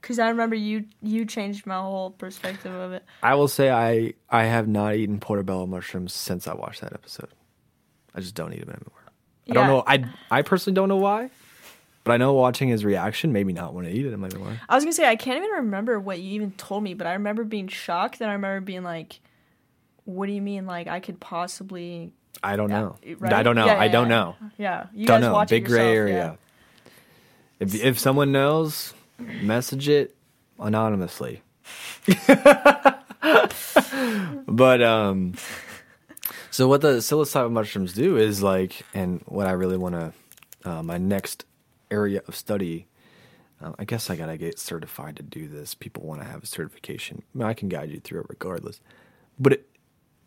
Because I remember you you changed my whole perspective of it. I will say I I have not eaten portobello mushrooms since I watched that episode. I just don't eat them anymore. I don't know. I I personally don't know why, but I know watching his reaction made me not want to eat it anymore. I was gonna say I can't even remember what you even told me, but I remember being shocked and I remember being like, "What do you mean? Like I could possibly?" I don't know. right? I don't know. Yeah, I don't yeah. know. Yeah, you don't guys know. watch Big gray yourself, area. If if someone knows, message it anonymously. but um, so what the psilocybin mushrooms do is like, and what I really want to, uh, my next area of study. Uh, I guess I gotta get certified to do this. People want to have a certification. I, mean, I can guide you through it regardless. But it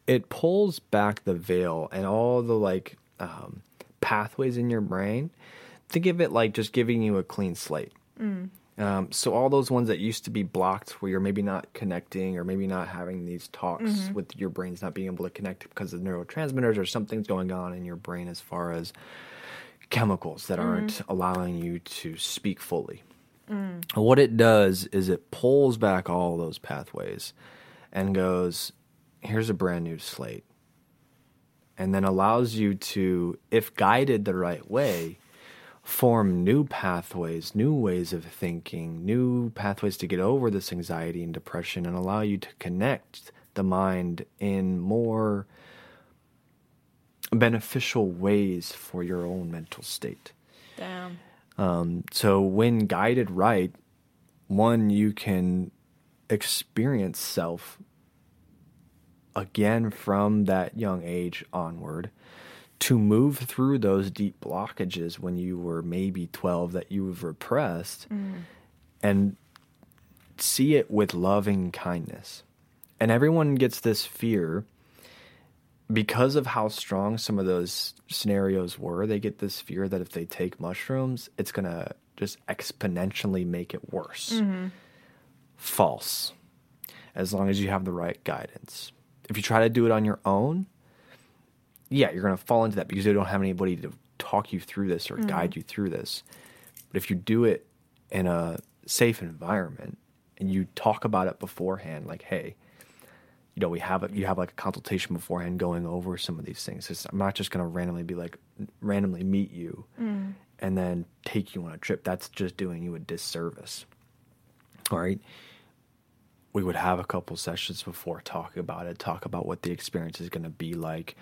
it pulls back the veil and all the like um, pathways in your brain. Think of it like just giving you a clean slate. Um, so all those ones that used to be blocked, where you're maybe not connecting or maybe not having these talks mm-hmm. with your brains not being able to connect because of neurotransmitters or something's going on in your brain as far as chemicals that aren't mm-hmm. allowing you to speak fully. Mm. What it does is it pulls back all those pathways and goes, here's a brand new slate. And then allows you to, if guided the right way, form new pathways, new ways of thinking, new pathways to get over this anxiety and depression and allow you to connect the mind in more beneficial ways for your own mental state. Damn. Um, so when guided right, one you can experience self again from that young age onward to move through those deep blockages when you were maybe 12 that you've repressed mm. and see it with loving kindness. And everyone gets this fear because of how strong some of those scenarios were, they get this fear that if they take mushrooms, it's going to just exponentially make it worse. Mm-hmm. False. As long as you have the right guidance. If you try to do it on your own, yeah, you're going to fall into that because they don't have anybody to talk you through this or mm-hmm. guide you through this. But if you do it in a safe environment and you talk about it beforehand, like, hey, you know, we have a, you have like a consultation beforehand going over some of these things. It's, I'm not just going to randomly be like randomly meet you mm. and then take you on a trip. That's just doing you a disservice. All right. We would have a couple sessions before talk about it, talk about what the experience is going to be like,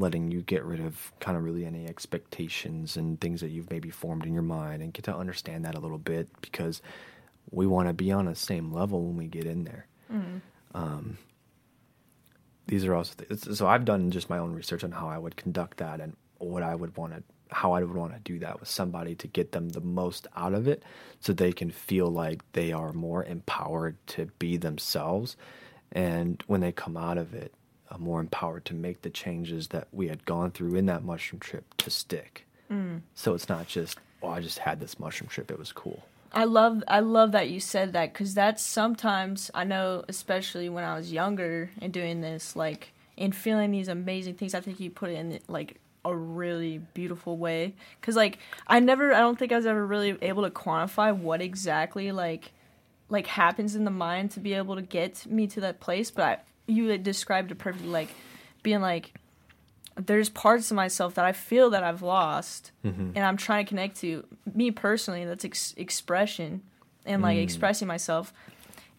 letting you get rid of kind of really any expectations and things that you've maybe formed in your mind and get to understand that a little bit because we want to be on the same level when we get in there. Mm-hmm. Um, these are also th- so I've done just my own research on how I would conduct that and what I would want to how I would want to do that with somebody to get them the most out of it so they can feel like they are more empowered to be themselves. And when they come out of it uh, more empowered to make the changes that we had gone through in that mushroom trip to stick. So it's not just oh I just had this mushroom trip it was cool. I love I love that you said that because that's sometimes I know especially when I was younger and doing this like and feeling these amazing things. I think you put it in like a really beautiful way because like I never I don't think I was ever really able to quantify what exactly like like happens in the mind to be able to get me to that place. But I, you had described it perfectly like being like there's parts of myself that I feel that I've lost, mm-hmm. and I'm trying to connect to. Me personally, that's ex- expression and like mm. expressing myself.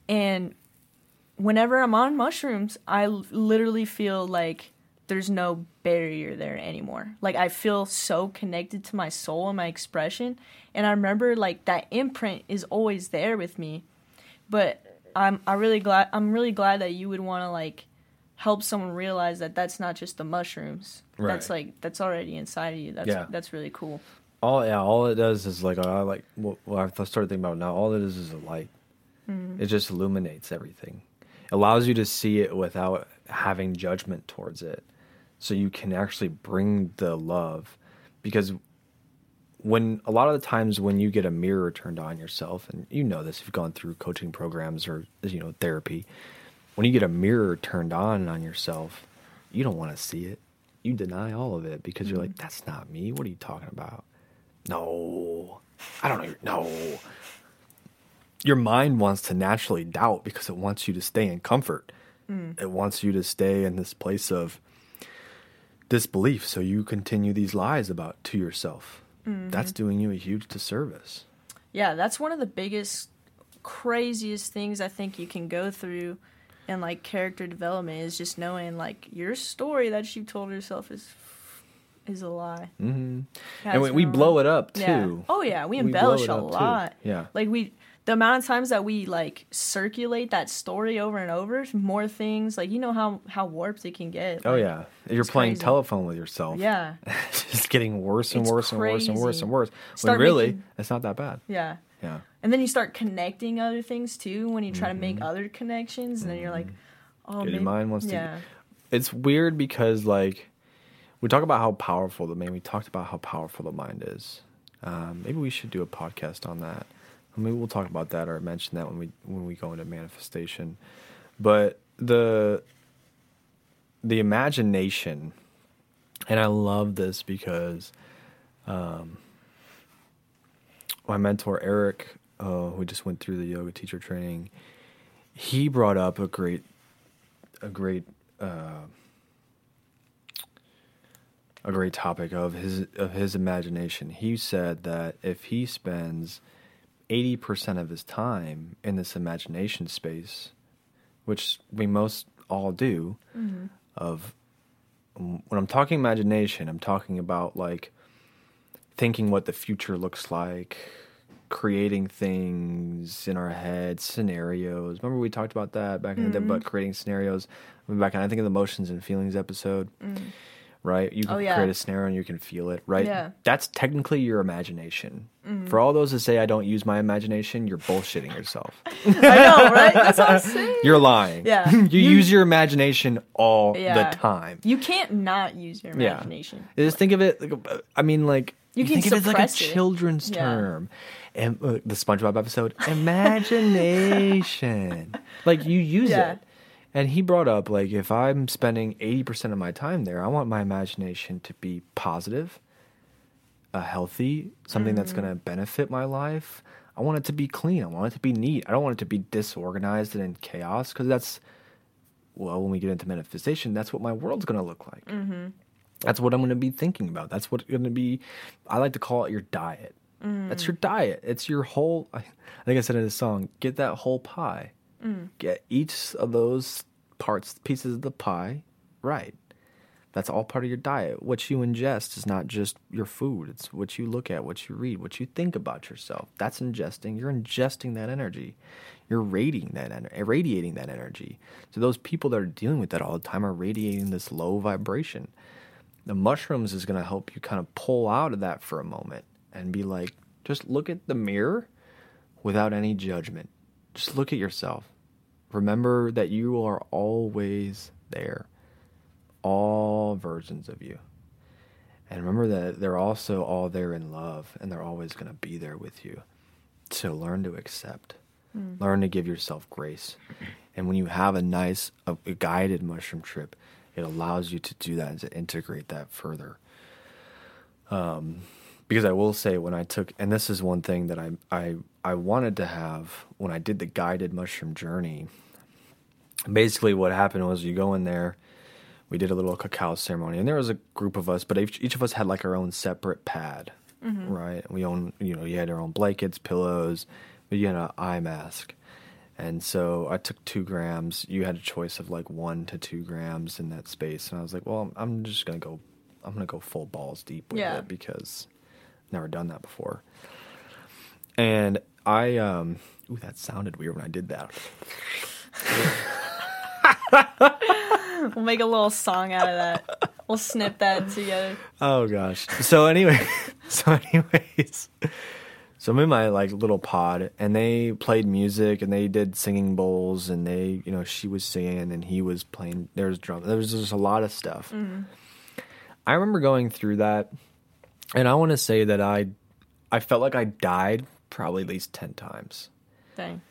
And whenever I'm on mushrooms, I l- literally feel like there's no barrier there anymore. Like I feel so connected to my soul and my expression, and I remember like that imprint is always there with me. But I'm I really glad I'm really glad that you would want to like help someone realize that that's not just the mushrooms. Right. That's like that's already inside of you. That's Yeah. that's really cool. All yeah, all it does is like I like what, what I started thinking about now. All it is is a light. Mm-hmm. It just illuminates everything. It Allows you to see it without having judgment towards it, so you can actually bring the love. Because when a lot of the times when you get a mirror turned on yourself, and you know this, if you've gone through coaching programs or you know therapy, when you get a mirror turned on on yourself, you don't want to see it. You deny all of it because you're like, mm-hmm. that's not me. What are you talking about? No, I don't know. No. Your mind wants to naturally doubt because it wants you to stay in comfort. Mm. It wants you to stay in this place of disbelief. So you continue these lies about to yourself. That's doing you a huge disservice. Yeah, that's one of the biggest, craziest things I think you can go through in like character development is just knowing like your story that you told yourself is is a lie. hmm and we, we blow it up too. Yeah. Oh yeah, we We embellish a up, too. lot. Yeah. Like we the amount of times that we like circulate that story over and over, more things like you know how how warped it can get. Oh yeah, you're playing crazy. telephone with yourself. Yeah. it's just getting worse and It's worse and worse and worse and worse. Start when really, making- it's not that bad. Yeah. Yeah. And then you start connecting other things too when you try to make other connections and then you're like, oh Mm-hmm. Your mind wants to- It's weird because like we talk about how powerful the mind. We talked about how powerful the mind is. Um, maybe we should do a podcast on that. Maybe we'll talk about that or mention that when we when we go into manifestation. But the the imagination, and I love this because um, my mentor Eric, uh, who just went through the yoga teacher training, he brought up a great a great uh, a great topic of his of his imagination. He said that if he spends eighty percent of his time in this imagination space, which we most all do, mm-hmm. of when I'm talking imagination, I'm talking about like thinking what the future looks like, creating things in our head, scenarios. Remember we talked about that back in the day mm-hmm. about creating scenarios. Back in I think of the emotions and feelings episode, mm. Right? You can Oh, yeah. create a scenario and you can feel it, right? Yeah. That's technically your imagination. For all those that say I don't use my imagination, you're bullshitting yourself. I know, right? That's what I'm saying. You're lying. Yeah. you, You- use your imagination all Yeah. the time. You can't not use your Yeah. imagination. Just think of it. Like, a- I mean, like You can think of it as like a it. children's Yeah. term. And uh, the SpongeBob episode, imagination. like you use Yeah. it. And he brought up like if I'm spending eighty percent of my time there, I want my imagination to be positive, uh, healthy, something that's Mm-hmm. going to benefit my life. I want it to be clean. I want it to be neat. I don't want it to be disorganized and in chaos because that's well, when we get into manifestation, that's what my world's going to look like. That's what I'm going to be thinking about. That's what going to be. I like to call it your diet. That's your diet. It's your whole. I think I said in a song, get that whole pie. Get each of those parts, pieces of the pie, right. That's all part of your diet. What you ingest is not just your food. It's what you look at, what you read, what you think about yourself. That's ingesting. You're ingesting that energy. You're radiating that energy, radiating that energy. So those people that are dealing with that all the time are radiating this low vibration. The mushrooms is going to help you kind of pull out of that for a moment and be like, just look at the mirror without any judgment. Just look at yourself. Remember that you are always there all versions of you. And remember that they're also all there in love and they're always going to be there with you. So learn to accept, learn to give yourself grace. And when you have a nice, a, a guided mushroom trip, it allows you to do that and to integrate that further. Um, because I will say when I took, and this is one thing that I, I, I wanted to have when I did the guided mushroom journey. Basically, what happened was you go in there, we did a little cacao ceremony, and there was a group of us, but each, each of us had like our own separate pad, mm-hmm. right? We own, you know, you had our own blankets, pillows, but you had an eye mask. And so I took two grams. You had a choice of like one to two grams in that space, and I was like, well, I'm just gonna go, I'm gonna go full balls deep with Yeah. it because I've never done that before. And I, um, ooh, that sounded weird when I did that. We'll make a little song out of that. We'll snip that together. Oh gosh. So anyway, so anyways, so I'm in my like little pod, and they played music, and they did singing bowls, and they, you know, she was singing, and he was playing. There was drum. There was just a lot of stuff. I remember going through that, and I want to say that I I felt like I died probably at least 10 times. Dang.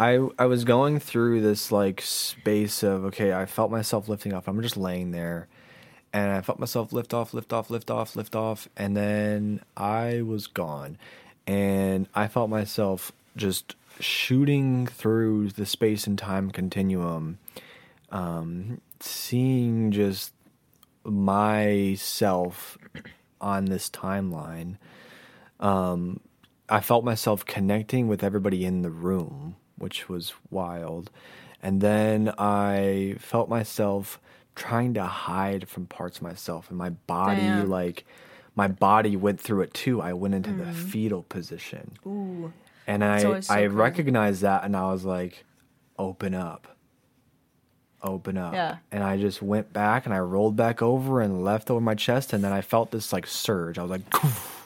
I I was going through this like space of okay, I felt myself lifting off. I'm just laying there and I felt myself lift off, lift off, lift off, lift off, and then I was gone. And I felt myself just shooting through the space and time continuum, um, seeing just myself on this timeline. Um, I felt myself connecting with everybody in the room, which was wild. And then I felt myself trying to hide from parts of myself, and my body, Damn. like, my body went through it too. I went into the mm. fetal position. Ooh. And I so I cool. recognized that and I was like, open up. Open up. Yeah. And I just went back and I rolled back over and left over my chest and then I felt this like surge. I was like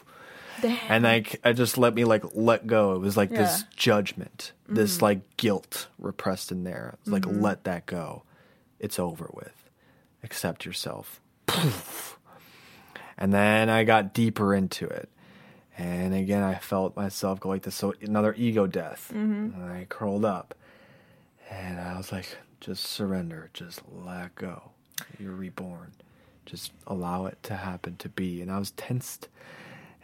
Damn. and like I just let me like let go. It was like this Yeah. Mm-hmm. judgment, this like guilt repressed in there. It's like let that go. It's over with. Accept yourself. Poof. And then I got deeper into it. And again, I felt myself go like this. So another ego death. Mm-hmm. And I curled up. And I was like, just surrender. Just let go. You're reborn. Just allow it to happen to be. And I was tensed.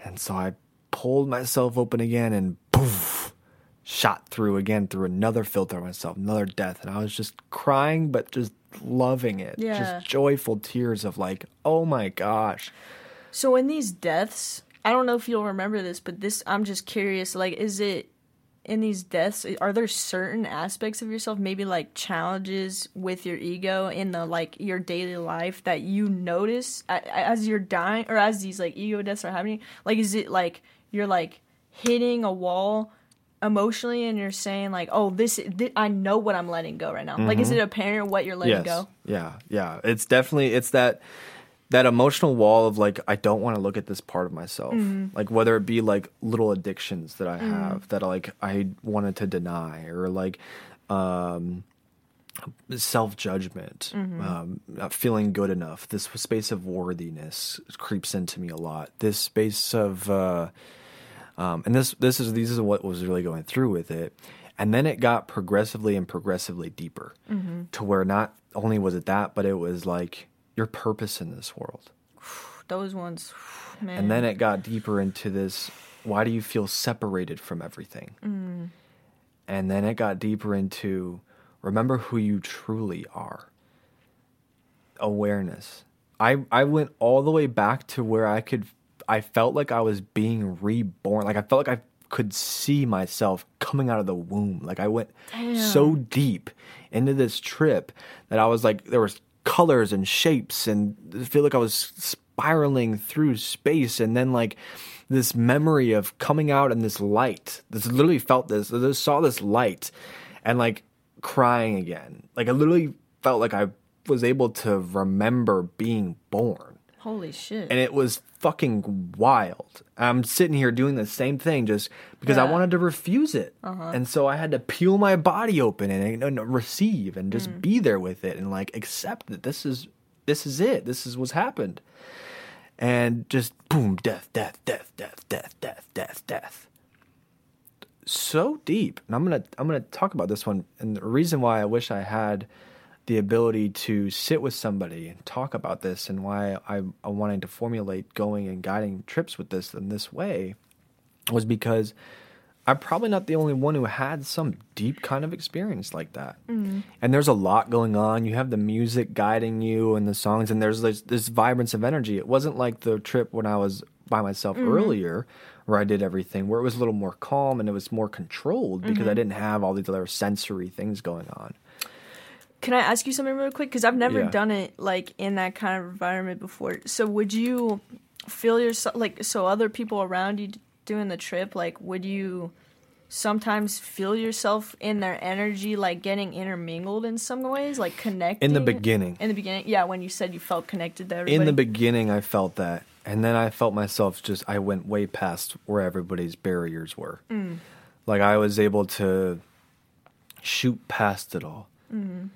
And so I pulled myself open again and poof, shot through again through another filter of myself, another death. And I was just crying, but just loving it. Yeah. Just joyful tears of like, oh my gosh. So in these deaths, I don't know if you'll remember this, but this I'm just curious. Like, is it in these deaths? Are there certain aspects of yourself, maybe like challenges with your ego in the like your daily life that you notice as you're dying, or as these like ego deaths are happening? Like, is it like you're like hitting a wall? emotionally and you're saying like oh this, thi- i know what i'm letting go right now like is mm-hmm. it apparent what you're letting go Yeah, yeah. It's definitely it's that that emotional wall of like I don't want to look at this part of myself. Mm-hmm. Like whether it be like little addictions that I Mm. have that like I wanted to deny or like um self judgment, Mm-hmm. um, not feeling good enough. This space of worthiness creeps into me a lot. This space of, uh, um, and this this is this is what was really going through with it, and then it got progressively and progressively deeper, Mm-hmm. to where not only was it that, but it was like your purpose in this world. those ones man And then it got deeper into this why do you feel separated from everything? Mm. And then it got deeper into remember who you truly are. Awareness. I I went all the way back to where I could I felt like I was being reborn. Like I felt like I could see myself coming out of the womb. Like I went so deep into this trip that I was like there was colors and shapes and I feel like I was spiraling through space and then like this memory of coming out in this light. This literally felt this. I saw this light and like crying again. Like I literally felt like I was able to remember being born holy shit and it was fucking wild. I'm sitting here doing the same thing just because I wanted to refuse it, uh-huh. and so I had to peel my body open and, and receive and just mm. be there with it and like accept that this is this is it. This is what's happened, and just boom, death, death, death, death, death, death, death, death. So deep, and I'm gonna I'm gonna talk about this one, and the reason why I wish I had the ability to sit with somebody and talk about this and why I, I wanted to formulate going and guiding trips with this in this way was because I'm probably not the only one who had some deep kind of experience like that. Mm-hmm. And there's a lot going on. You have the music guiding you and the songs, and there's this, this vibrance of energy. It wasn't like the trip when I was by myself mm-hmm. earlier, where I did everything, where it was a little more calm and it was more controlled because I mm-hmm. didn't have all these other sensory things going on. Can I ask you something real quick? Because I've never Yeah. done it like in that kind of environment before. So would you feel yourself like so other people around you doing the trip? Like would you sometimes feel yourself in their energy, like getting intermingled in some ways, like connecting? In the beginning. In the beginning, yeah. When you said you felt connected to everybody. In the beginning, I felt that, and then I felt myself just. I went way past where everybody's barriers were. Mm. Like I was able to shoot past it all, mm.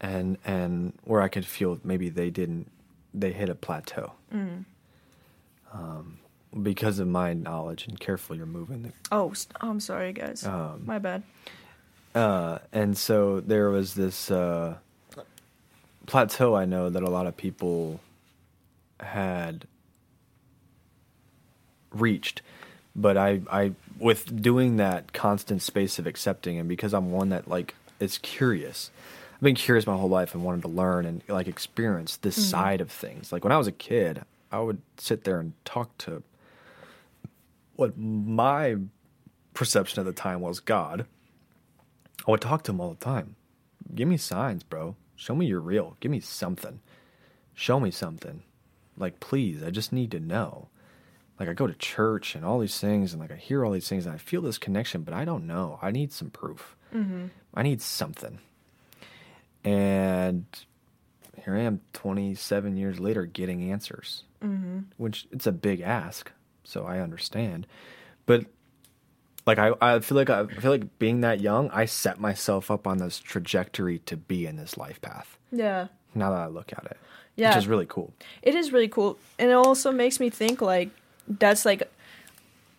And and where I could feel maybe they didn't. They hit a plateau. Um, because of my knowledge and careful you're moving the Oh, st- I'm sorry, guys. Um, My bad. Uh, and so there was this uh, plateau I know that a lot of people had reached, but I, I, with doing that constant space of accepting, and because I'm one that like is curious, I've been curious my whole life and wanted to learn and like experience this mm-hmm. side of things. Like when I was a kid, I would sit there and talk to what my perception at the time was God. I would talk to him all the time. Give me signs, bro. Show me you're real. Give me something. Show me something. Like, please, I just need to know. Like, I go to church and all these things, and like, I hear all these things, and I feel this connection, but I don't know. I need some proof. Mm-hmm. I need something. And here I am 27 years later getting answers, mm-hmm. which it's a big ask. So I understand. But like I, I feel like I feel like being that young, I set myself up on this trajectory to be in this life path. Yeah. Now that I look at it, Yeah. which is really cool. It is really cool, and it also makes me think like that's like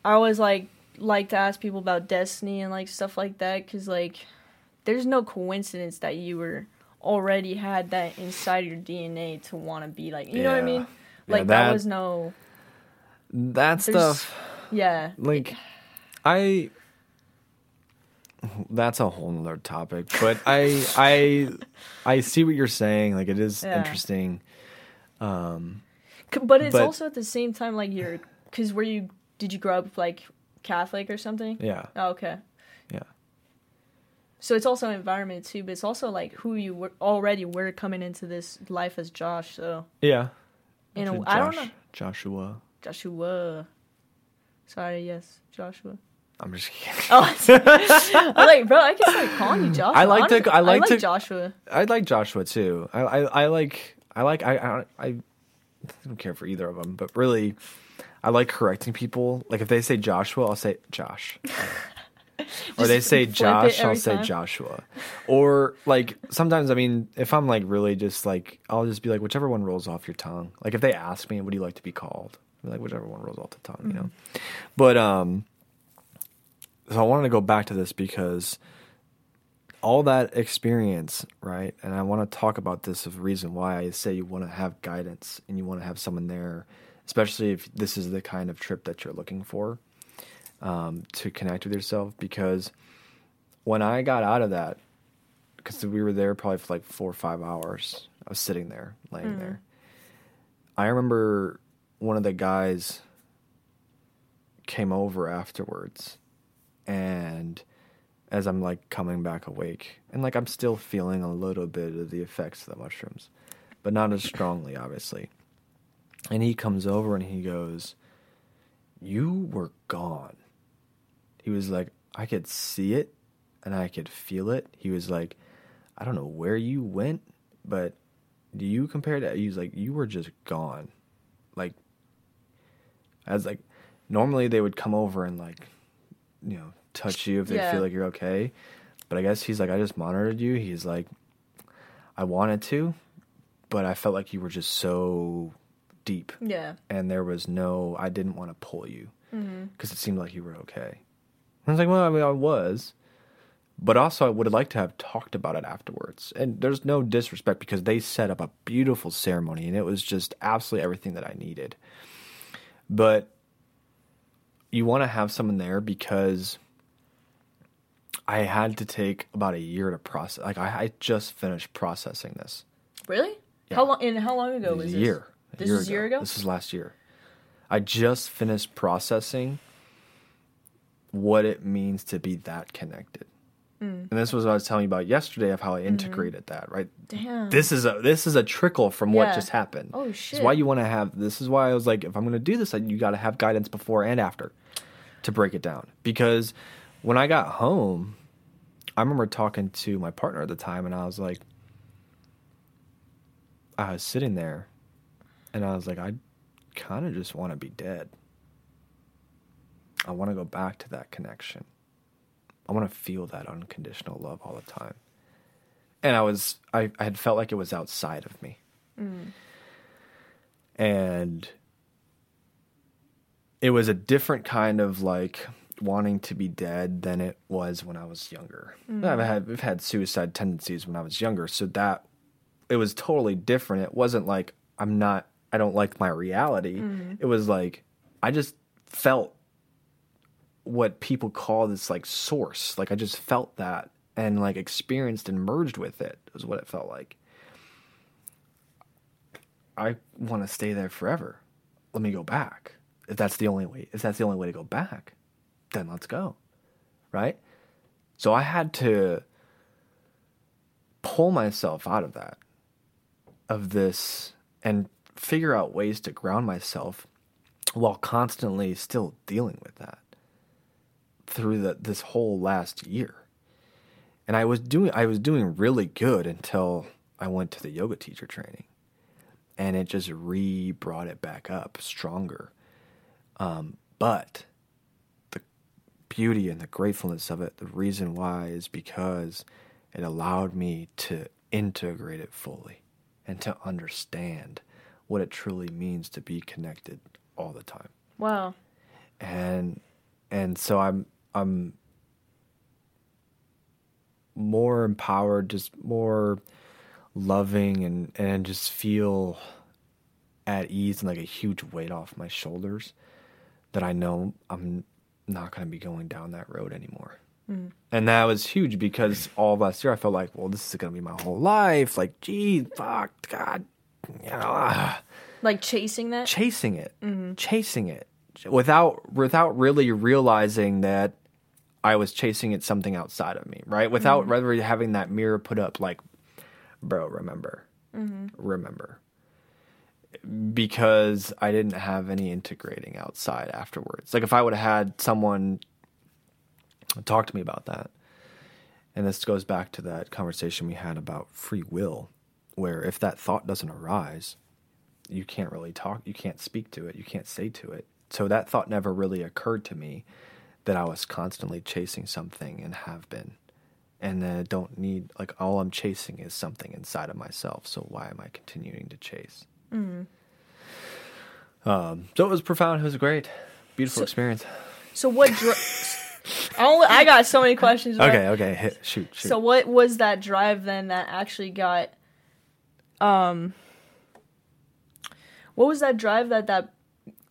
I always like like to ask people about destiny and like stuff like that because like there's no coincidence that you were already had that inside your DNA to want to be like you know what I Yeah. mean Yeah, like that, that- was no That stuff, yeah like I. That's a whole nother topic, but I I I see what you're saying. Like it is Yeah. interesting. Um but it's but- also at the same time like you're because were you did you grow up like Catholic or something Yeah, oh, okay yeah, so it's also environment too but it's also like who you were already were coming into this life as Josh so yeah. you know Josh- I don't know Joshua. Joshua. Sorry, yes, Joshua. I'm just kidding. Oh, I'm like, bro, I can start calling you Joshua. I like to- Honestly, I like to- Joshua. I like Joshua too. I, I, I like I like I, I I don't care for either of them, but really, I like correcting people. Like if they say Joshua, I'll say Josh. or they say Josh, I'll say time. Joshua. Or like sometimes, I mean, if I'm like really just like, I'll just be like, whichever one rolls off your tongue. Like if they ask me, what do you like to be called? I'll be like whichever one rolls off the tongue, you know. Mm-hmm. But um, so I wanted to go back to this because all that experience, right? And I want to talk about this of reason why I say you want to have guidance and you want to have someone there, especially if this is the kind of trip that you're looking for um, to connect with yourself. Because when I got out of that, because we were there probably for like four or five hours, I was sitting there, laying there. I remember one of the guys came over afterwards and as I'm like coming back awake, and like I'm still feeling a little bit of the effects of the mushrooms, but not as strongly, obviously. And he comes over and he goes, You were gone. He was like, I could see it and I could feel it. He was like, I don't know where you went, but do you compare to, he was like, You were just gone. Like, as like, normally they would come over and like, you know, touch you if they Yeah. feel like you're okay. But I guess he's like, I just monitored you. He's like, I wanted to, but I felt like you were just so deep. Yeah. And there was no, I didn't want to pull you Mm-hmm. because it seemed like you were okay. I was like, well, I mean, I was. But also, I would have liked to have talked about it afterwards. And there's no disrespect because they set up a beautiful ceremony and it was just absolutely everything that I needed. But you want to have someone there because I had to take about a year to process. Like, I, I just finished processing this. Really? Yeah. How long? And how long ago a was this? year. This year was a year ago. This is last year. I just finished processing what it means to be that connected. Mm. And this was what I was telling you about yesterday of how I integrated that, right? Damn. This is a this is a trickle from what just happened. Oh, This shit. is why you want to have this is why I was like if I'm going to do this you got to have guidance before and after to break it down. Because when I got home, I remember talking to my partner at the time and I was like I was sitting there and I was like I kind of just want to be dead. I want to go back to that connection. I want to feel that unconditional love all the time. And I was I, I had felt like it was outside of me. Mm. And it was a different kind of like wanting to be dead than it was when I was younger. Mm. I've had I've had suicide tendencies when I was younger, so that it was totally different. It wasn't like I'm not I don't like my reality. Mm-hmm. It was like I just felt what people call this like source. Like I just felt that and like experienced and merged with it was what it felt like. I want to stay there forever. Let me go back. If that's the only way, if that's the only way to go back, then let's go. Right? So I had to pull myself out of that, of this, and figure out ways to ground myself while constantly still dealing with that through the, this whole last year. And I was doing I was doing really good until I went to the yoga teacher training. And it just re brought it back up stronger. Um, but the beauty and the gratefulness of it, the reason why is because it allowed me to integrate it fully and to understand what it truly means to be connected all the time Wow. and and so I'm I'm more empowered, just more loving, and and just feel at ease and like a huge weight off my shoulders that I know I'm not going to be going down that road anymore. And that was huge because all last year I felt like, well, this is going to be my whole life. Like, gee, fuck, God, you know. ah Like chasing that? chasing it, chasing it, without without really realizing that I was chasing it something outside of me, right? Mm-hmm. Without rather having that mirror put up, like, bro, remember, mm-hmm. remember, because I didn't have any integrating outside afterwards. Like if I would have had someone talk to me about that, and this goes back to that conversation we had about free will, where if that thought doesn't arise, you can't really talk, you can't speak to it, you can't say to it. So that thought never really occurred to me that I was constantly chasing something and have been. And then I don't need, like, all I'm chasing is something inside of myself. So why am I continuing to chase? Um, so it was profound. It was great. Beautiful experience. So what I, only, I got so many questions. Okay, okay. Hit, shoot, shoot. So what was that drive then that actually got um what was that drive that that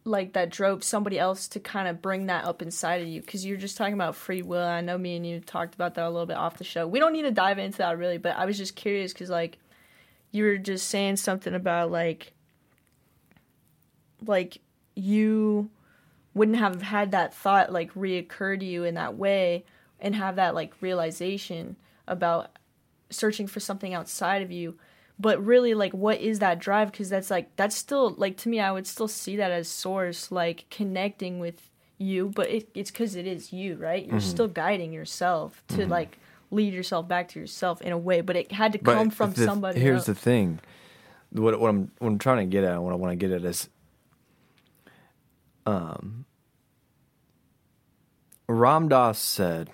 like that drove somebody else to kind of bring that up inside of you because you're just talking about free will. I know me and you talked about that a little bit off the show. We don't need to dive into that really but i was just curious because like you were just saying something about like like you wouldn't have had that thought like reoccur to you in that way and have that like realization about searching for something outside of you but really like what is that drive? Because that's like that's still like to me i would still see that as source like connecting with you but it, it's because it is you right? You're still guiding yourself to like lead yourself back to yourself in a way but it had to But come from the- somebody Here's else. the thing. What, what I'm what I'm trying to get at, what I want to get at is, um, Ram Dass said,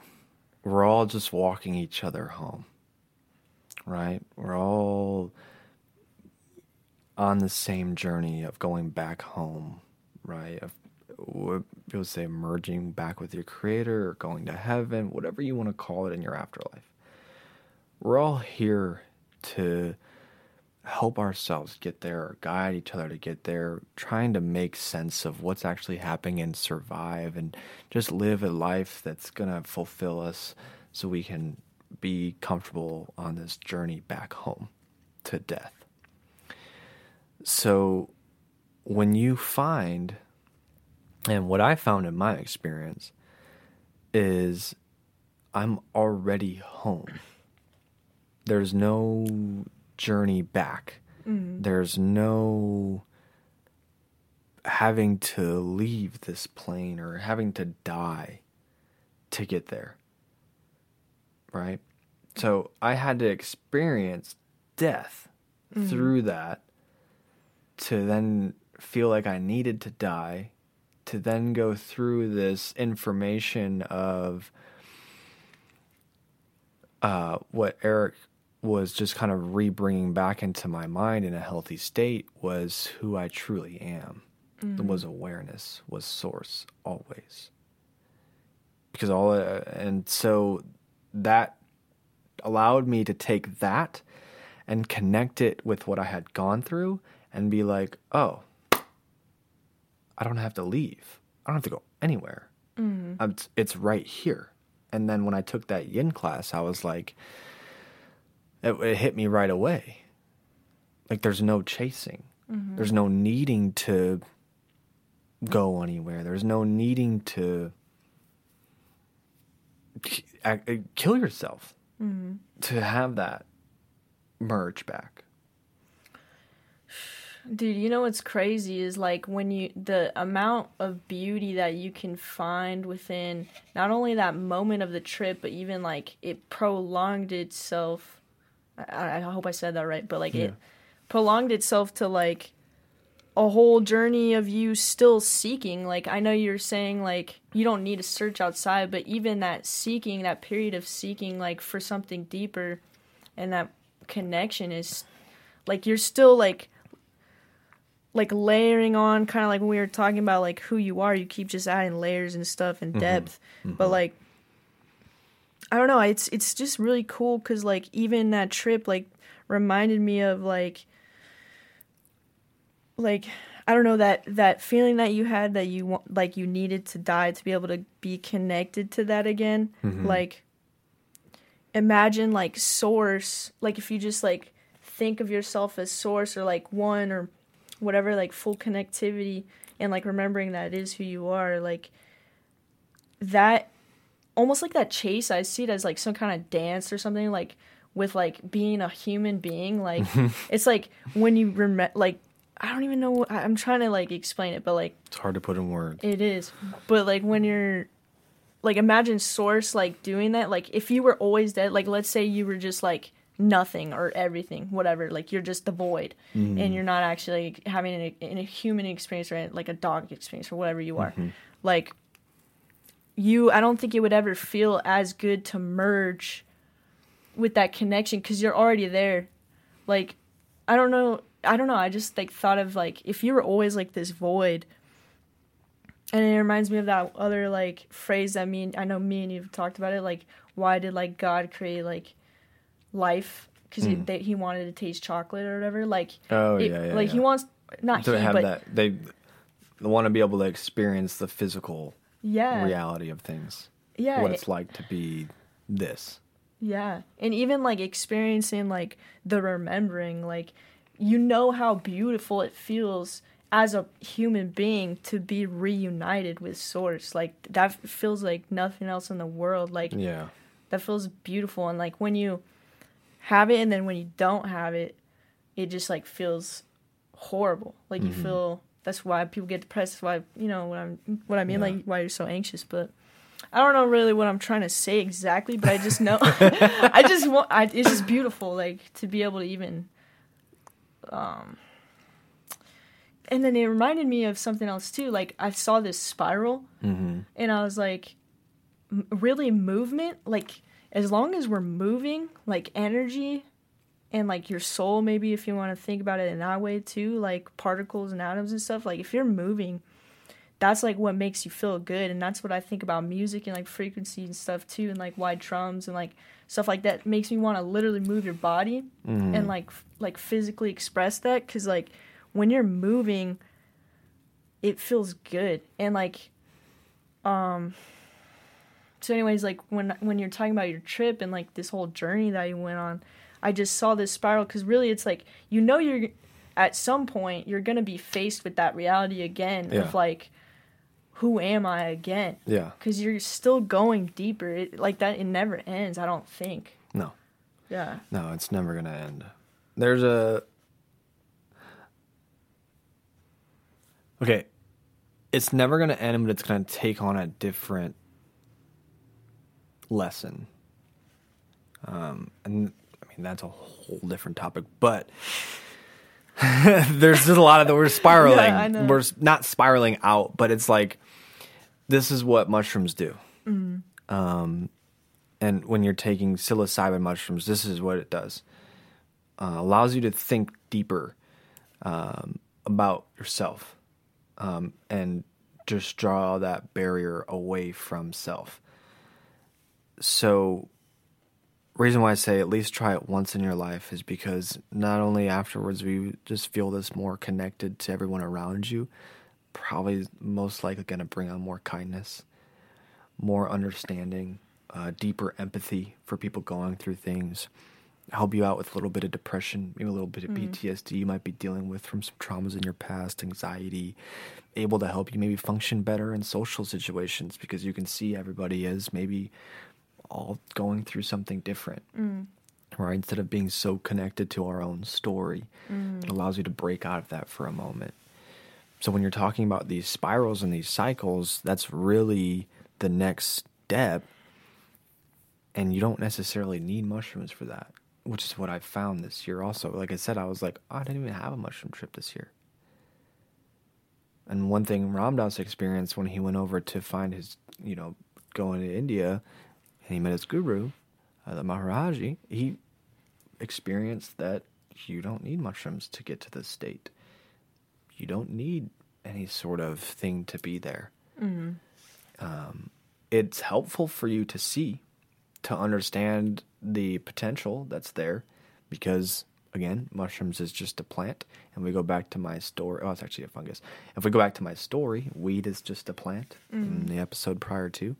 "We're all just walking each other home, right? We're all on the same journey of going back home, right? Of what people say merging back with your creator or going to heaven, whatever you want to call it in your afterlife. We're all here to help ourselves get there or guide each other to get there, trying to make sense of what's actually happening and survive and just live a life that's going to fulfill us so we can be comfortable on this journey back home to death. So when you find, and what I found in my experience is I'm already home. There's no journey back. Mm-hmm. There's no having to leave this plane or having to die to get there. Right? So I had to experience death through that to then feel like I needed to die, to then go through this information of uh, what Eric was just kind of re bringing back into my mind in a healthy state was who I truly am. was awareness, was source always. Because all, uh, and so that allowed me to take that and connect it with what I had gone through and be like, oh, I don't have to leave. I don't have to go anywhere. I'm- It's, it's right here. And then when I took that yin class, I was like, it, it hit me right away. Like there's no chasing. Mm-hmm. There's no needing to go anywhere. There's no needing to Eh, kill yourself mm-hmm. to have that merge back. Dude, you know what's crazy is like when you the amount of beauty that you can find within not only that moment of the trip, but even like it prolonged itself. I, I hope I said that right, but like it prolonged itself to like a whole journey of you still seeking. Like I know you're saying like you don't need to search outside, but even that seeking, that period of seeking like for something deeper and that connection is like you're still like like layering on kind of like when we were talking about like who you are you keep just adding layers and stuff and mm-hmm. depth. Mm-hmm. But like i don't know it's it's just really cool because like even that trip like reminded me of like like i don't know that that feeling that you had that you want like you needed to die to be able to be connected to that again. Mm-hmm. Like imagine like source like if you just like think of yourself as source or like one or whatever like full connectivity and like remembering that it is who you are like that almost like that chase i see it as like some kind of dance or something like with like being a human being like it's like when you remember like i don't even know i'm trying to like explain it but like It's hard to put in words. it is. But like when you're like imagine source like doing that like if you were always dead like let's say you were just like nothing or everything whatever like you're just the void mm-hmm. and you're not actually having a, a human experience or like a dog experience or whatever you are mm-hmm. like you i don't think it would ever feel as good to merge with that connection because you're already there like i don't know i don't know i just like thought of like if you were always like this void and it reminds me of that other like phrase that me and I know me and you've talked about it. Like, why did like God create like life? Because he, hmm. he wanted to taste chocolate or whatever. Like, Oh, it- yeah, yeah, like yeah. he wants not to have but that they want to be able to experience the physical yeah, reality of things yeah, what it's like to be this Yeah. And even like experiencing like the remembering, like you know how beautiful it feels as a human being to be reunited with source. Like that feels like nothing else in the world. Like yeah that feels beautiful and like when you have it and then when you don't have it, it just like feels horrible. Like you mm-hmm. feel that's why people get depressed. That's why you know what I'm what I mean, Yeah. like why you're so anxious. But I don't know really what I'm trying to say exactly, but I just know I just want I, it's just beautiful, like to be able to even um and then it reminded me of something else too. Like I saw this spiral mm-hmm. and I was like, really movement, like as long as we're moving, like energy and like your soul, maybe if you want to think about it in that way too, like particles and atoms and stuff, like if you're moving, that's like what makes you feel good. And that's what I think about music and like frequency and stuff too, and like wide drums and like stuff like that makes me want to literally move your body and like f- like physically express that because like when you're moving it feels good. And like um so anyways like when when you're talking about your trip and like this whole journey that you went on i just saw this spiral because really it's like you know you're at some point you're gonna be faced with that reality again Yeah. of like who am i again? Yeah. Because you're still going deeper. It, like that it never ends i don't think. No. Yeah. No it's never gonna end there's a okay it's never gonna end but it's gonna take on a different lesson. Um and i mean that's a whole different topic but there's just a lot of that we're spiraling. Yeah, we're not spiraling out but it's like this is what mushrooms do. Mm-hmm. um and when you're taking psilocybin mushrooms this is what it does uh, allows you to think deeper um, about yourself um, and just draw that barrier away from self. So, reason why I say at least try it once in your life is because not only afterwards we just feel this more connected to everyone around you, probably most likely going to bring on more kindness, more understanding, uh, deeper empathy for people going through things, help you out with a little bit of depression, maybe a little bit of mm. PTSD you might be dealing with from some traumas in your past, anxiety, able to help you maybe function better in social situations because you can see everybody is maybe all going through something different. Mm. Right? Instead of being so connected to our own story, it mm. allows you to break out of that for a moment. So when you're talking about these spirals and these cycles, that's really the next step. And you don't necessarily need mushrooms for that, which is what I found this year also. Like I said, I was like, oh, I didn't even have a mushroom trip this year. And one thing Ram Dass experienced when he went over to find his, you know, going to India and he met his guru, uh, the Maharaji, he experienced that you don't need mushrooms to get to this state you don't need any sort of thing to be there. Um, it's helpful for you to see, to understand the potential that's there, because again, mushrooms is just a plant. And we go back to my story. Oh, it's actually a fungus. If we go back to my story, weed is just a plant in the episode prior to.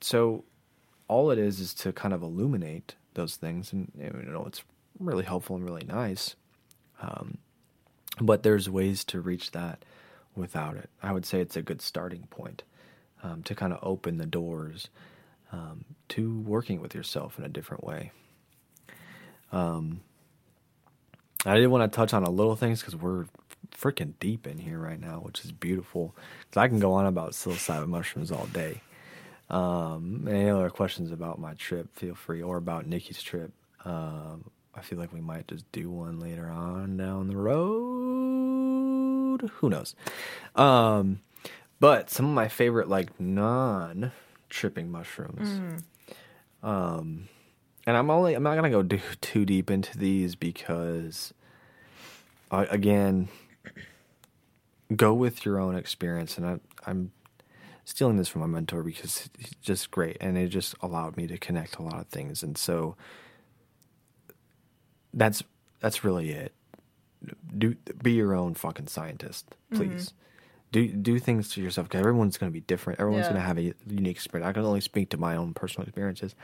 So all it is is to kind of illuminate those things, and you know it's really helpful and really nice. Um, but there's ways to reach that without it. I would say it's a good starting point um, to kind of open the doors um, to working with yourself in a different way. Um, I did want to touch on a little things because we're freaking deep in here right now, which is beautiful. Because I can go on about psilocybin mushrooms all day. Um, any other questions about my trip, feel free, or about Nicki's trip. Um, I feel like we might just do one later on down the road. Who knows? Um, but some of my favorite, like non tripping mushrooms. Um, and I'm only I'm not gonna go do, too deep into these because, uh, again, go with your own experience. And I, I'm stealing this from my mentor because he's just great, and it just allowed me to connect a lot of things. And so that's that's really it. Do be your own fucking scientist, please. Do do things to yourself because everyone's going to be different. Everyone's Yeah. going to have a unique experience. I can only speak to my own personal experiences.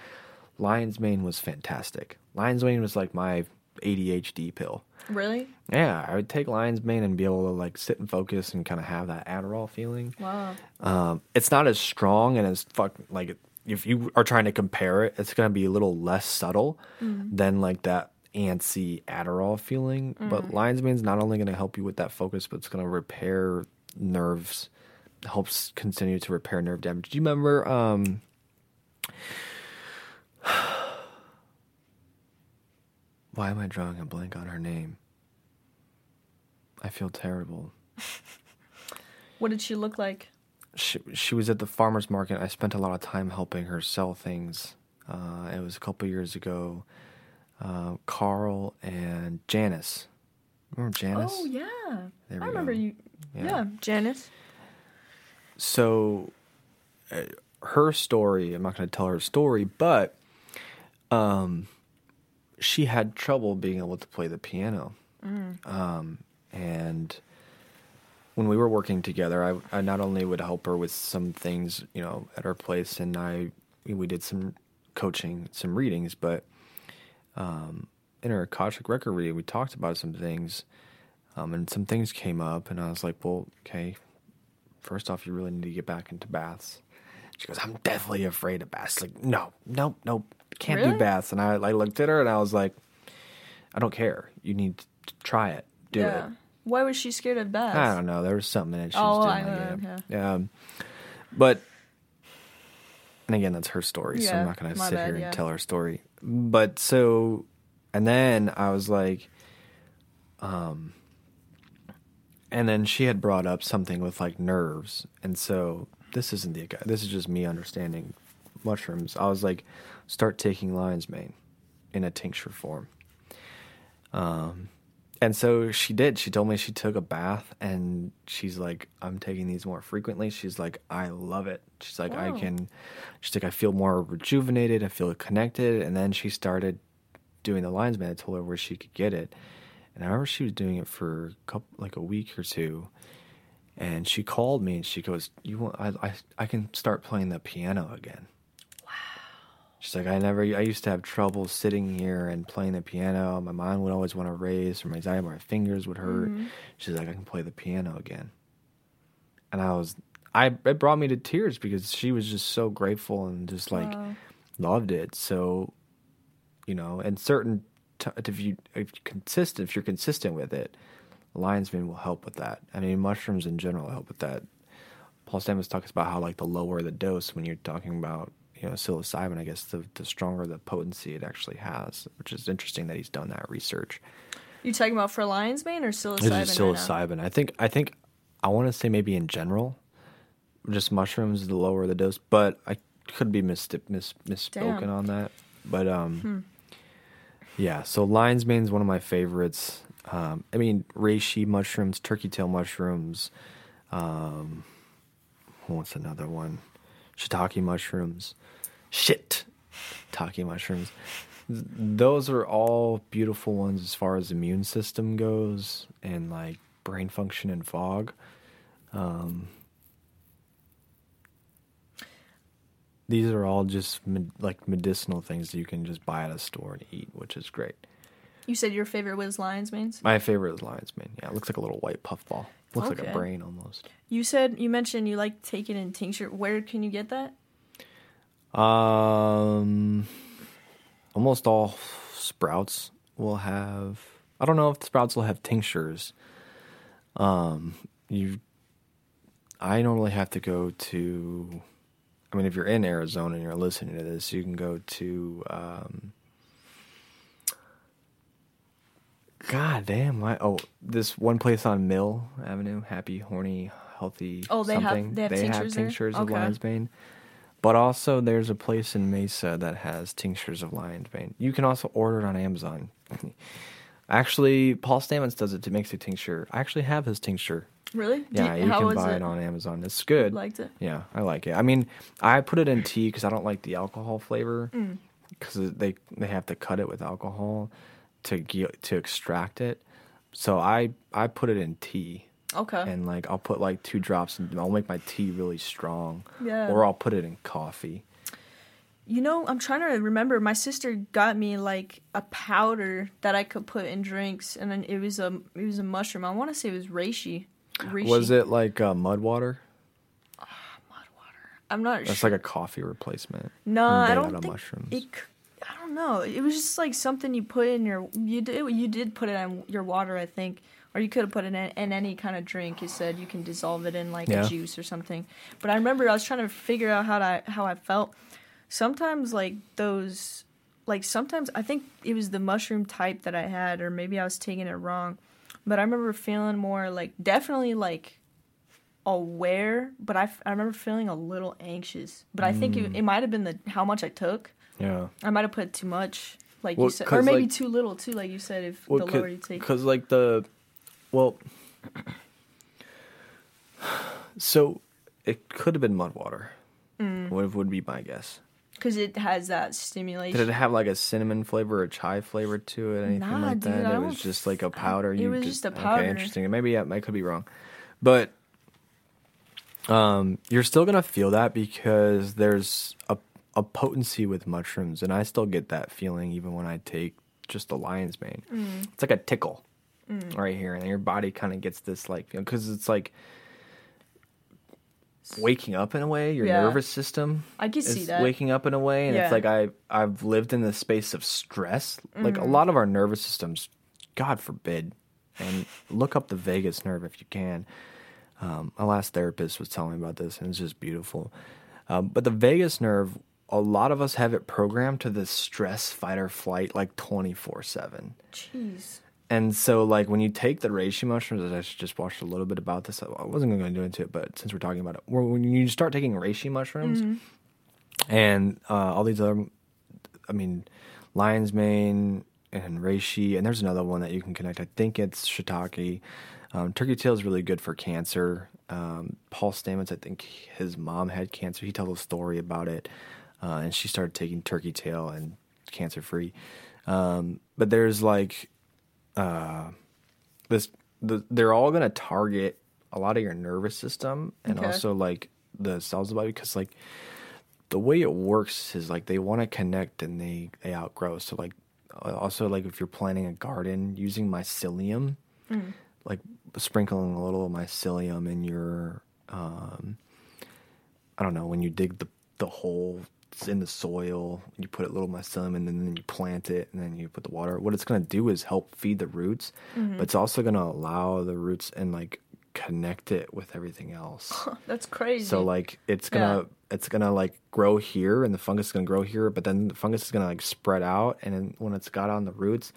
Lion's Mane was fantastic. Lion's Mane was like my ADHD pill. Really? Yeah, I would take Lion's Mane and be able to like sit and focus and kind of have that Adderall feeling. Wow. Um, it's not as strong and as fuck like if you are trying to compare it, it's gonna be a little less subtle than like that antsy Adderall feeling. But Lion's Mane's not only gonna help you with that focus, but it's gonna repair nerves, helps continue to repair nerve damage. Do you remember? Um, why am I drawing a blank on her name? I feel terrible. What did she look like? she she was at the farmers market. I spent a lot of time helping her sell things. Uh, it was a couple years ago. Uh, Carl and Janice. Remember Janice? Oh yeah. There we I remember go. you. Yeah. Yeah. Janice. So, uh, her story. I'm not going to tell her story, but um, she had trouble being able to play the piano. Um, and when we were working together, I, I not only would help her with some things, you know, at her place, and I we did some coaching, some readings, but um, in her Akashic record reading, we talked about some things, um, and some things came up, and I was like, well, okay, first off, you really need to get back into baths. She goes, I'm definitely afraid of baths. Like, no, no, no, can't do baths. And I, I looked at her and I was like, I don't care. You need to try it. Do yeah. it. Why was she scared of baths? I don't know. There was something that she Oh, just I didn't know, like. Yeah. Um, but, and again, that's her story. so I'm not going to sit bad, here yeah. and tell her story. But so, and then I was like, um, and then she had brought up something with like nerves. And so this isn't the, guy. this is just me understanding mushrooms. I was like, start taking lion's mane in a tincture form. Um, and so she did. She told me she took a bath and she's like, I'm taking these more frequently. She's like, I love it. She's like, I can, she's like, I feel more rejuvenated. I feel connected. And then she started doing the lion's mane. I told her where she could get it. And I remember she was doing it for a couple, like a week or two. And she called me and she goes, "You want? I, I, I can start playing the piano again." Wow. She's like, I never, I used to have trouble sitting here and playing the piano. My mind would always want to race, or my anxiety, my fingers would hurt. Mm-hmm. She's like, I can play the piano again. And I was, I, it brought me to tears because she was just so grateful and just like Wow. loved it. So, you know, and certain, t- if you, if you consistent, if you're consistent with it, lion's mane will help with that. I mean, mushrooms in general help with that. Paul Stamets talks about how like the lower the dose when you're talking about you know psilocybin, I guess the the stronger the potency it actually has, which is interesting that he's done that research. You talking about for lion's mane or psilocybin? It's just right psilocybin. I think I think I want to say maybe in general, just mushrooms the lower the dose, but I could be mis- mis- misspoken Damn. on that. But um, yeah. So lion's mane is one of my favorites. Um, I mean reishi mushrooms, turkey tail mushrooms. Um, what's another one? Shiitake mushrooms. Shit, taki mushrooms. Those are all beautiful ones as far as immune system goes and like brain function and fog. Um, these are all just med- like medicinal things that you can just buy at a store and eat, which is great. You said your favorite was lion's mane. My favorite is lion's mane. Yeah, it looks like a little white puffball. Looks like a brain almost. You said you mentioned you like taking in tincture. Where can you get that? Um, almost all sprouts will have. I don't know if the sprouts will have tinctures. Um, you. I normally have to go to. I mean, if you're in Arizona and you're listening to this, you can go to. Um, God damn! My oh, this one place on Mill Avenue, Happy, Horny, Healthy. Oh, they have- something. they have tinctures there? tinctures of Okay. lion's mane. But also, there's a place in Mesa that has tinctures of lion's mane. You can also order it on Amazon. actually, Paul Stamets does it to make a tincture. I actually have his tincture. Really? Yeah, Did- you can buy it? it? on Amazon. It's good. Liked it. Yeah, I like it. I mean, I put it in tea because I don't like the alcohol flavor Mm. because they they have to cut it with alcohol to to extract it. So I I put it in tea Okay. and like I'll put like two drops and I'll make my tea really strong. Yeah. Or I'll put it in coffee. You know, I'm trying to remember. My sister got me like a powder that I could put in drinks, and then it was a it was a mushroom. I want to say it was reishi. reishi. Was it like uh, mud water? Uh, mud water. I'm not That's sure. like a coffee replacement. no, I don't think mushrooms. it. I don't know. It was just like something you put in your you did you did put it in your water, I think, or you could have put it in, in any kind of drink. You said you can dissolve it in like Yeah. a juice or something. But I remember I was trying to figure out how to how I felt. Sometimes like those, like sometimes I think it was the mushroom type that I had, or maybe I was taking it wrong. But I remember feeling more like definitely like aware, but I, f- I remember feeling a little anxious. But I think Mm. it, it might have been the how much I took. Yeah. I might have put too much, like Well, you said, or maybe like- too little too, like you said. If Well, the lower you take, Because like the, well, so it could have been mud water. Mm. What would be my guess? Because it has that stimulation. Did it have like a cinnamon flavor or chai flavor to it? Anything Nah, like dude, that? I it was just like a powder. it you was just, just a powder. Okay, interesting. Maybe yeah, I could be wrong, but um, you're still gonna feel that because there's a a potency with mushrooms, and I still get that feeling even when I take just the lion's mane. Mm. It's like a tickle right here, and your body kind of gets this like feeling because it's like waking up in a way. Your Yeah. nervous system I could see is that. waking up in a way, and Yeah. it's like I I've lived in the space of stress. Like Mm-hmm. a lot of our nervous systems, God forbid, and look up the vagus nerve if you can. Um, my last therapist was telling me about this, and it's just beautiful. Um, but the vagus nerve, a lot of us have it programmed to this stress, fight or flight, like twenty four seven. Jeez. And so, like, when you take the reishi mushrooms, I just watched a little bit about this. I wasn't going to go into it, but since we're talking about it, when you start taking reishi mushrooms and uh, all these other, I mean, lion's mane, and reishi, and there's another one that you can connect. I think it's shiitake. Um, turkey tail is really good for cancer. Um, Paul Stamets, I think his mom had cancer. He tells a story about it, uh, and she started taking turkey tail and cancer free. Um, but there's like uh, this, the, they're all gonna target a lot of your nervous system and Okay. also like the cells of the body because like the way it works is like they want to connect and they they outgrow. So like uh, also like if you're planting a garden using mycelium, like sprinkling a little mycelium in your um I don't know when you dig the the hole in the soil, you put a little mycelium in, and then you plant it, and then you put the water. What it's gonna do is help feed the roots, mm-hmm. but it's also gonna allow the roots and like connect it with everything else. That's crazy. So like it's gonna it's gonna like grow here and the fungus is gonna grow here, but then the fungus is gonna like spread out and then when it's got on the roots,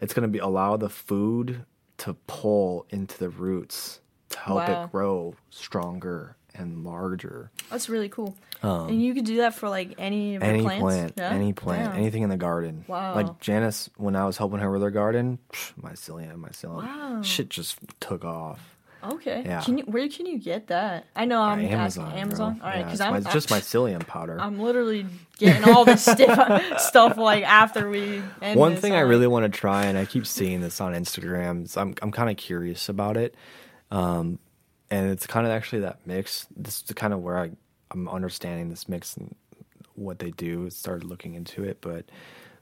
it's gonna be allow the food to pull into the roots to help Wow. it grow stronger and larger. That's really cool. and you could do that for like any of your Um, Any plants? plant, Yeah? any plant, Damn. anything in the garden. Wow. Like Janice, when I was helping her with her garden, psh, mycelium, mycelium, Wow. shit just took off. Okay. Yeah. Can you, where can you get that? I know I'm Amazon, asking Amazon. bro. All right, because it's I'm my- just mycelium powder. I'm literally getting all this stuff stuff like after we end One thing I like, really want to try, and I keep seeing this on Instagram, so I'm I'm kind of curious about it, um, and it's kind of actually that mix. This is kind of where I I'm understanding this mix and what they do. Started looking into it, but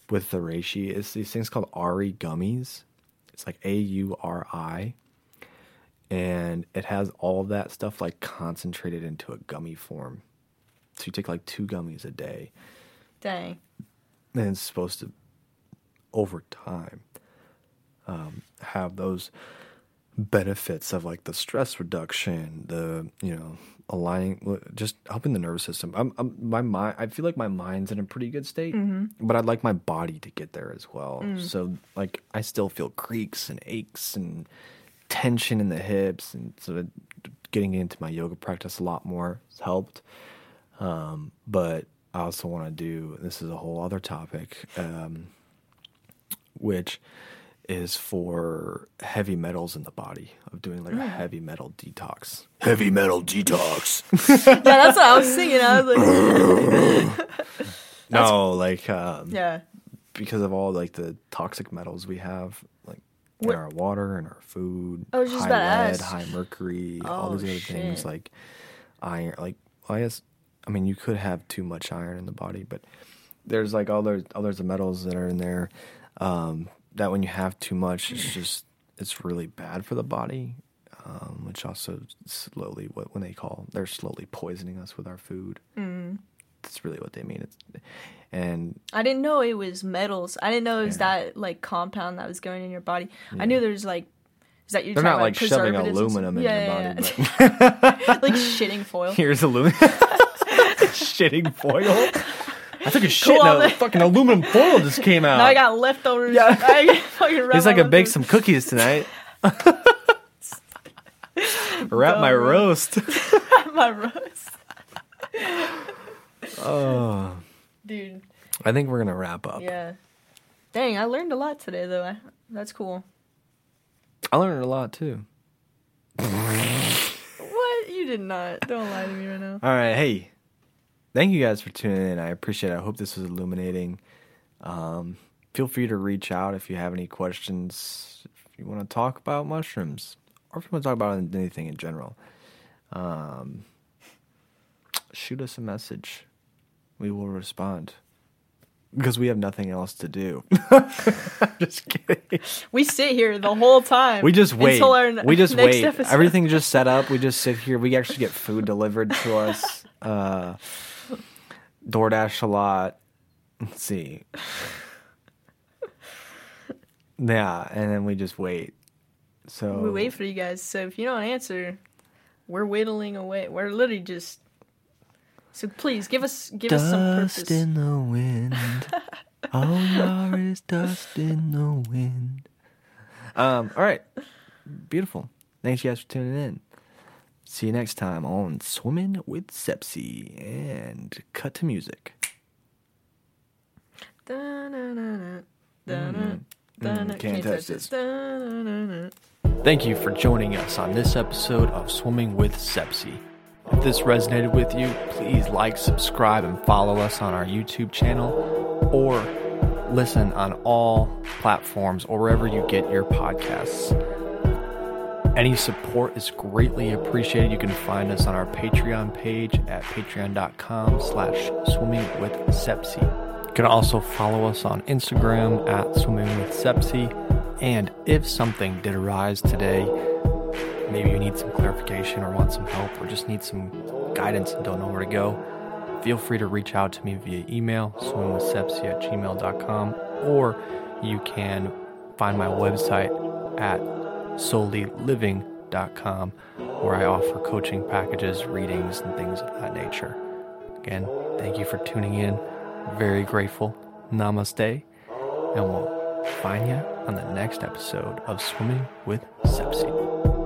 with the reishi, it's these things called Auri gummies. It's like A U R I, and it has all of that stuff like concentrated into a gummy form. So you take like two gummies a day Dang. and it's supposed to over time um, have those benefits of like the stress reduction the you know aligning just helping the nervous system. I'm, I'm my mind i feel like my mind's in a pretty good state but i'd like my body to get there as well. So like i still feel creaks and aches and tension in the hips and so getting into my yoga practice a lot more has helped. Um, but I also want to do this is a whole other topic, um, which is for heavy metals in the body of doing like a heavy metal detox. Heavy metal detox. Yeah, that's what I was thinking. I was like, no, like um, yeah. because of all like the toxic metals we have, like in What- our water and our food, I was just high about to lead, ask. high mercury, all Oh, these other things shit. like iron. Like well, I guess, I mean, you could have too much iron in the body, but there's like all those others of metals that are in there um, that when you have too much, it's just it's really bad for the body. Um, which also slowly, what when they call, they're slowly poisoning us with our food. Mm. That's really what they mean. It's, and I didn't know it was metals. I didn't know it was Yeah. that like compound that was going in your body. I knew there's like. Is that you're They're not, like, shoving aluminum in stuff? your yeah, body, yeah, yeah. like shitting foil. Here's aluminum. Shitting foil. I took a shit Cool, and a fucking aluminum foil just came out. Now I got leftovers. Yeah. I got fucking He's like I I baked some cookies tonight. Wrap my roast. Wrap my roast. Oh, Dude, I think we're gonna wrap up. yeah. Dang, I learned a lot today though. I, that's cool. I learned a lot too. What? You did not. Don't lie to me right now. All right, hey, thank you guys for tuning in. I appreciate it. I hope this was illuminating. Um, feel free to reach out if you have any questions. If you want to talk about mushrooms, or if you want to talk about anything in general, um, shoot us a message. We will respond because we have nothing else to do. Just kidding. We sit here the whole time. We just wait. Until our n- we just wait. Episode. Everything's just set up. We just sit here. We actually get food delivered to us. Uh, DoorDash a lot. Let's see. Yeah, and then we just wait. So We wait for you guys. So if you don't answer, we're whittling away. We're literally just. So please give us give us some purpose. dust in the wind. All are is dust in the wind. Um. All right. Beautiful. Thanks, you guys, for tuning in. See you next time on Swimming with Sepsi and cut to music. Da-na-na-na. Mm-hmm. Mm-hmm. Can't touch this. Thank you for joining us on this episode of Swimming with Sepsi. If this resonated with you, please like, subscribe, and follow us on our YouTube channel or listen on all platforms or wherever you get your podcasts. Any support is greatly appreciated. You can find us on our Patreon page at patreon.com slash swimming with sepsi. You can also follow us on Instagram at swimming with sepsi. And if something did arise today, maybe you need some clarification or want some help or just need some guidance and don't know where to go, feel free to reach out to me via email, swimmingwithsepsi at gmail.com, or you can find my website at solelyliving.com where I offer coaching packages, readings, and things of that nature. Again, thank you for tuning in. Very grateful. Namaste. And we'll find you on the next episode of Swimming with Sepsi.